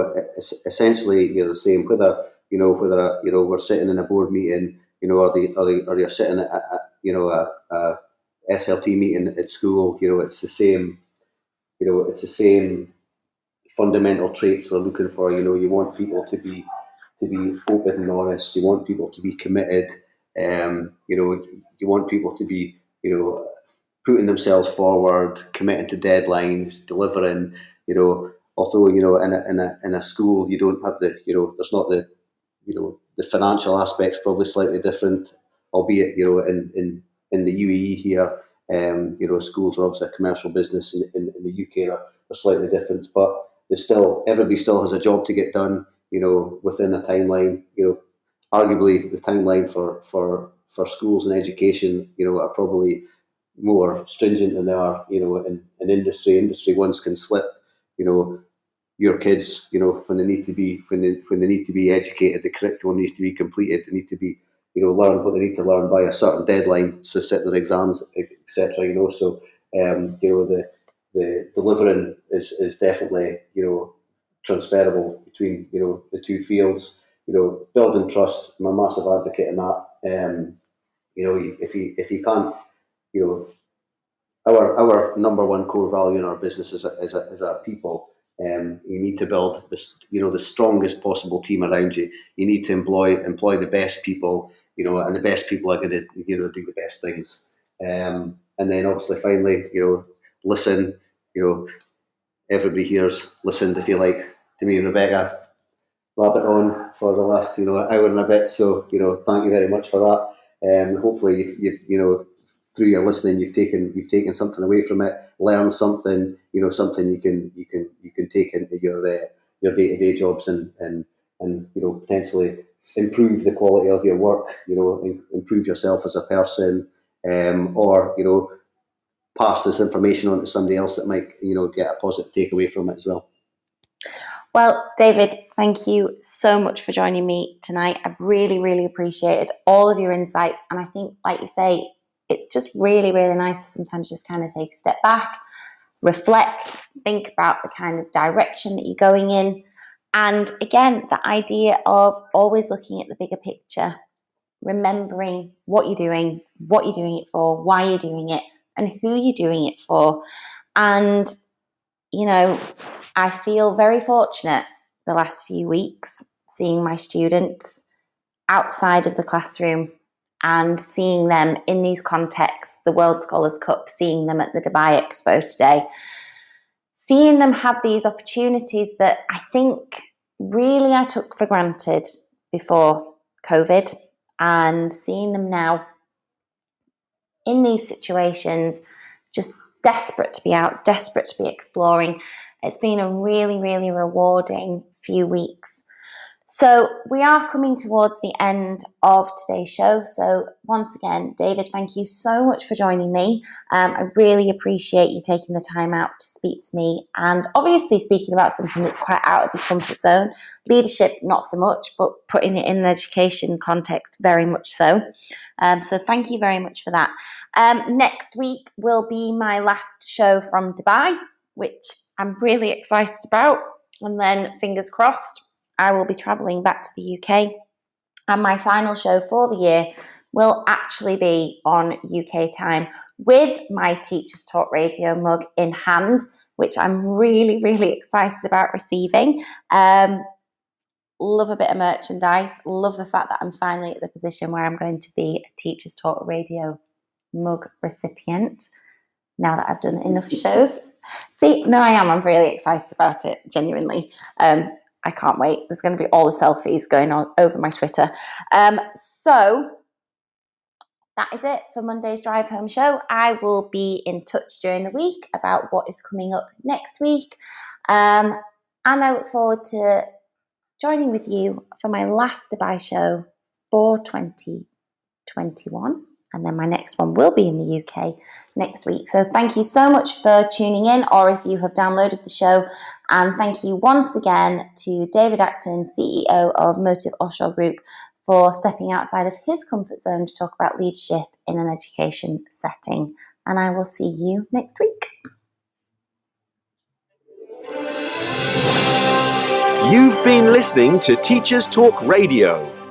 essentially you're the same whether you know whether you know we're sitting in a board meeting, you know, or the or, the, or you're sitting at, at you know a, a SLT meeting at school, you know, it's the same. You know, it's the same fundamental traits we're looking for. You know, you want people to be to be open and honest. You want people to be committed. Um, you know, you want people to be, you know, putting themselves forward, committing to deadlines, delivering. You know, although you know in a in a in a school you don't have the you know there's not the you know the financial aspects probably slightly different, albeit you know in in in the UAE here, um, you know schools are obviously a commercial business in, in, in the UK are, are slightly different, but there's still everybody still has a job to get done. You know, within a timeline. You know, arguably the timeline for for for schools and education, you know, are probably more stringent than they are, you know, in, in industry. Industry ones can slip, you know, your kids, you know, when they need to be when they when they need to be educated, the curriculum needs to be completed. They need to be, you know, learn what they need to learn by a certain deadline to set their exams, etc. You know, so um, you know the the delivering is is definitely you know transferable between you know the two fields. You know, building trust. I'm a massive advocate in that. Um, you know, if you if you can't, you know, our our number one core value in our business is is, is our people. Um, you need to build this, you know, the strongest possible team around you. You need to employ employ the best people, you know, and the best people are going to, you know, do the best things. Um, and then obviously, finally, you know, listen. You know, everybody here's listened. If you like, to me and Rebecca, rabbit on for the last, you know, hour and a bit. So, you know, thank you very much for that. And um, hopefully, you've, you've, you know, through your listening, you've taken you've taken something away from it, learned something, you know, something you can you can you can take into your uh, your day to day jobs and and and you know potentially improve the quality of your work, you know, improve yourself as a person, um, or you know, pass this information on to somebody else that might you know get a positive takeaway from it as well. Well, David, thank you so much for joining me tonight. I've really, really appreciated all of your insights. And I think, like you say, it's just really, really nice to sometimes just kind of take a step back, reflect, think about the kind of direction that you're going in. And again, the idea of always looking at the bigger picture, remembering what you're doing, what you're doing it for, why you're doing it, and who you're doing it for. And you know, I feel very fortunate the last few weeks seeing my students outside of the classroom and seeing them in these contexts, the World Scholars Cup, seeing them at the Dubai Expo today, seeing them have these opportunities that I think really I took for granted before COVID, and seeing them now in these situations just desperate to be out, desperate to be exploring. It's been a really, really rewarding few weeks. So, we are coming towards the end of today's show. So, once again, David, thank you so much for joining me. Um, I really appreciate you taking the time out to speak to me and obviously speaking about something that's quite out of your comfort zone. Leadership, not so much, but putting it in the education context, very much so. Um, so, thank you very much for that. Um, next week will be my last show from Dubai, which I'm really excited about. And then, fingers crossed, I will be travelling back to the UK. And my final show for the year will actually be on UK time with my Teachers Talk Radio mug in hand, which I'm really, really excited about receiving. Um, love a bit of merchandise, love the fact that I'm finally at the position where I'm going to be a Teachers Talk Radio mug recipient now that I've done enough shows. See, no, I am. I'm really excited about it, genuinely. Um, I can't wait. There's going to be all the selfies going on over my Twitter. Um, so that is it for Monday's Drive Home Show. I will be in touch during the week about what is coming up next week. Um, and I look forward to joining with you for my last Dubai show for 2021. And then my next one will be in the UK next week. So thank you so much for tuning in, or if you have downloaded the show. And thank you once again to David Acton, CEO of Motive Offshore Group, for stepping outside of his comfort zone to talk about leadership in an education setting. And I will see you next week. You've been listening to Teachers Talk Radio.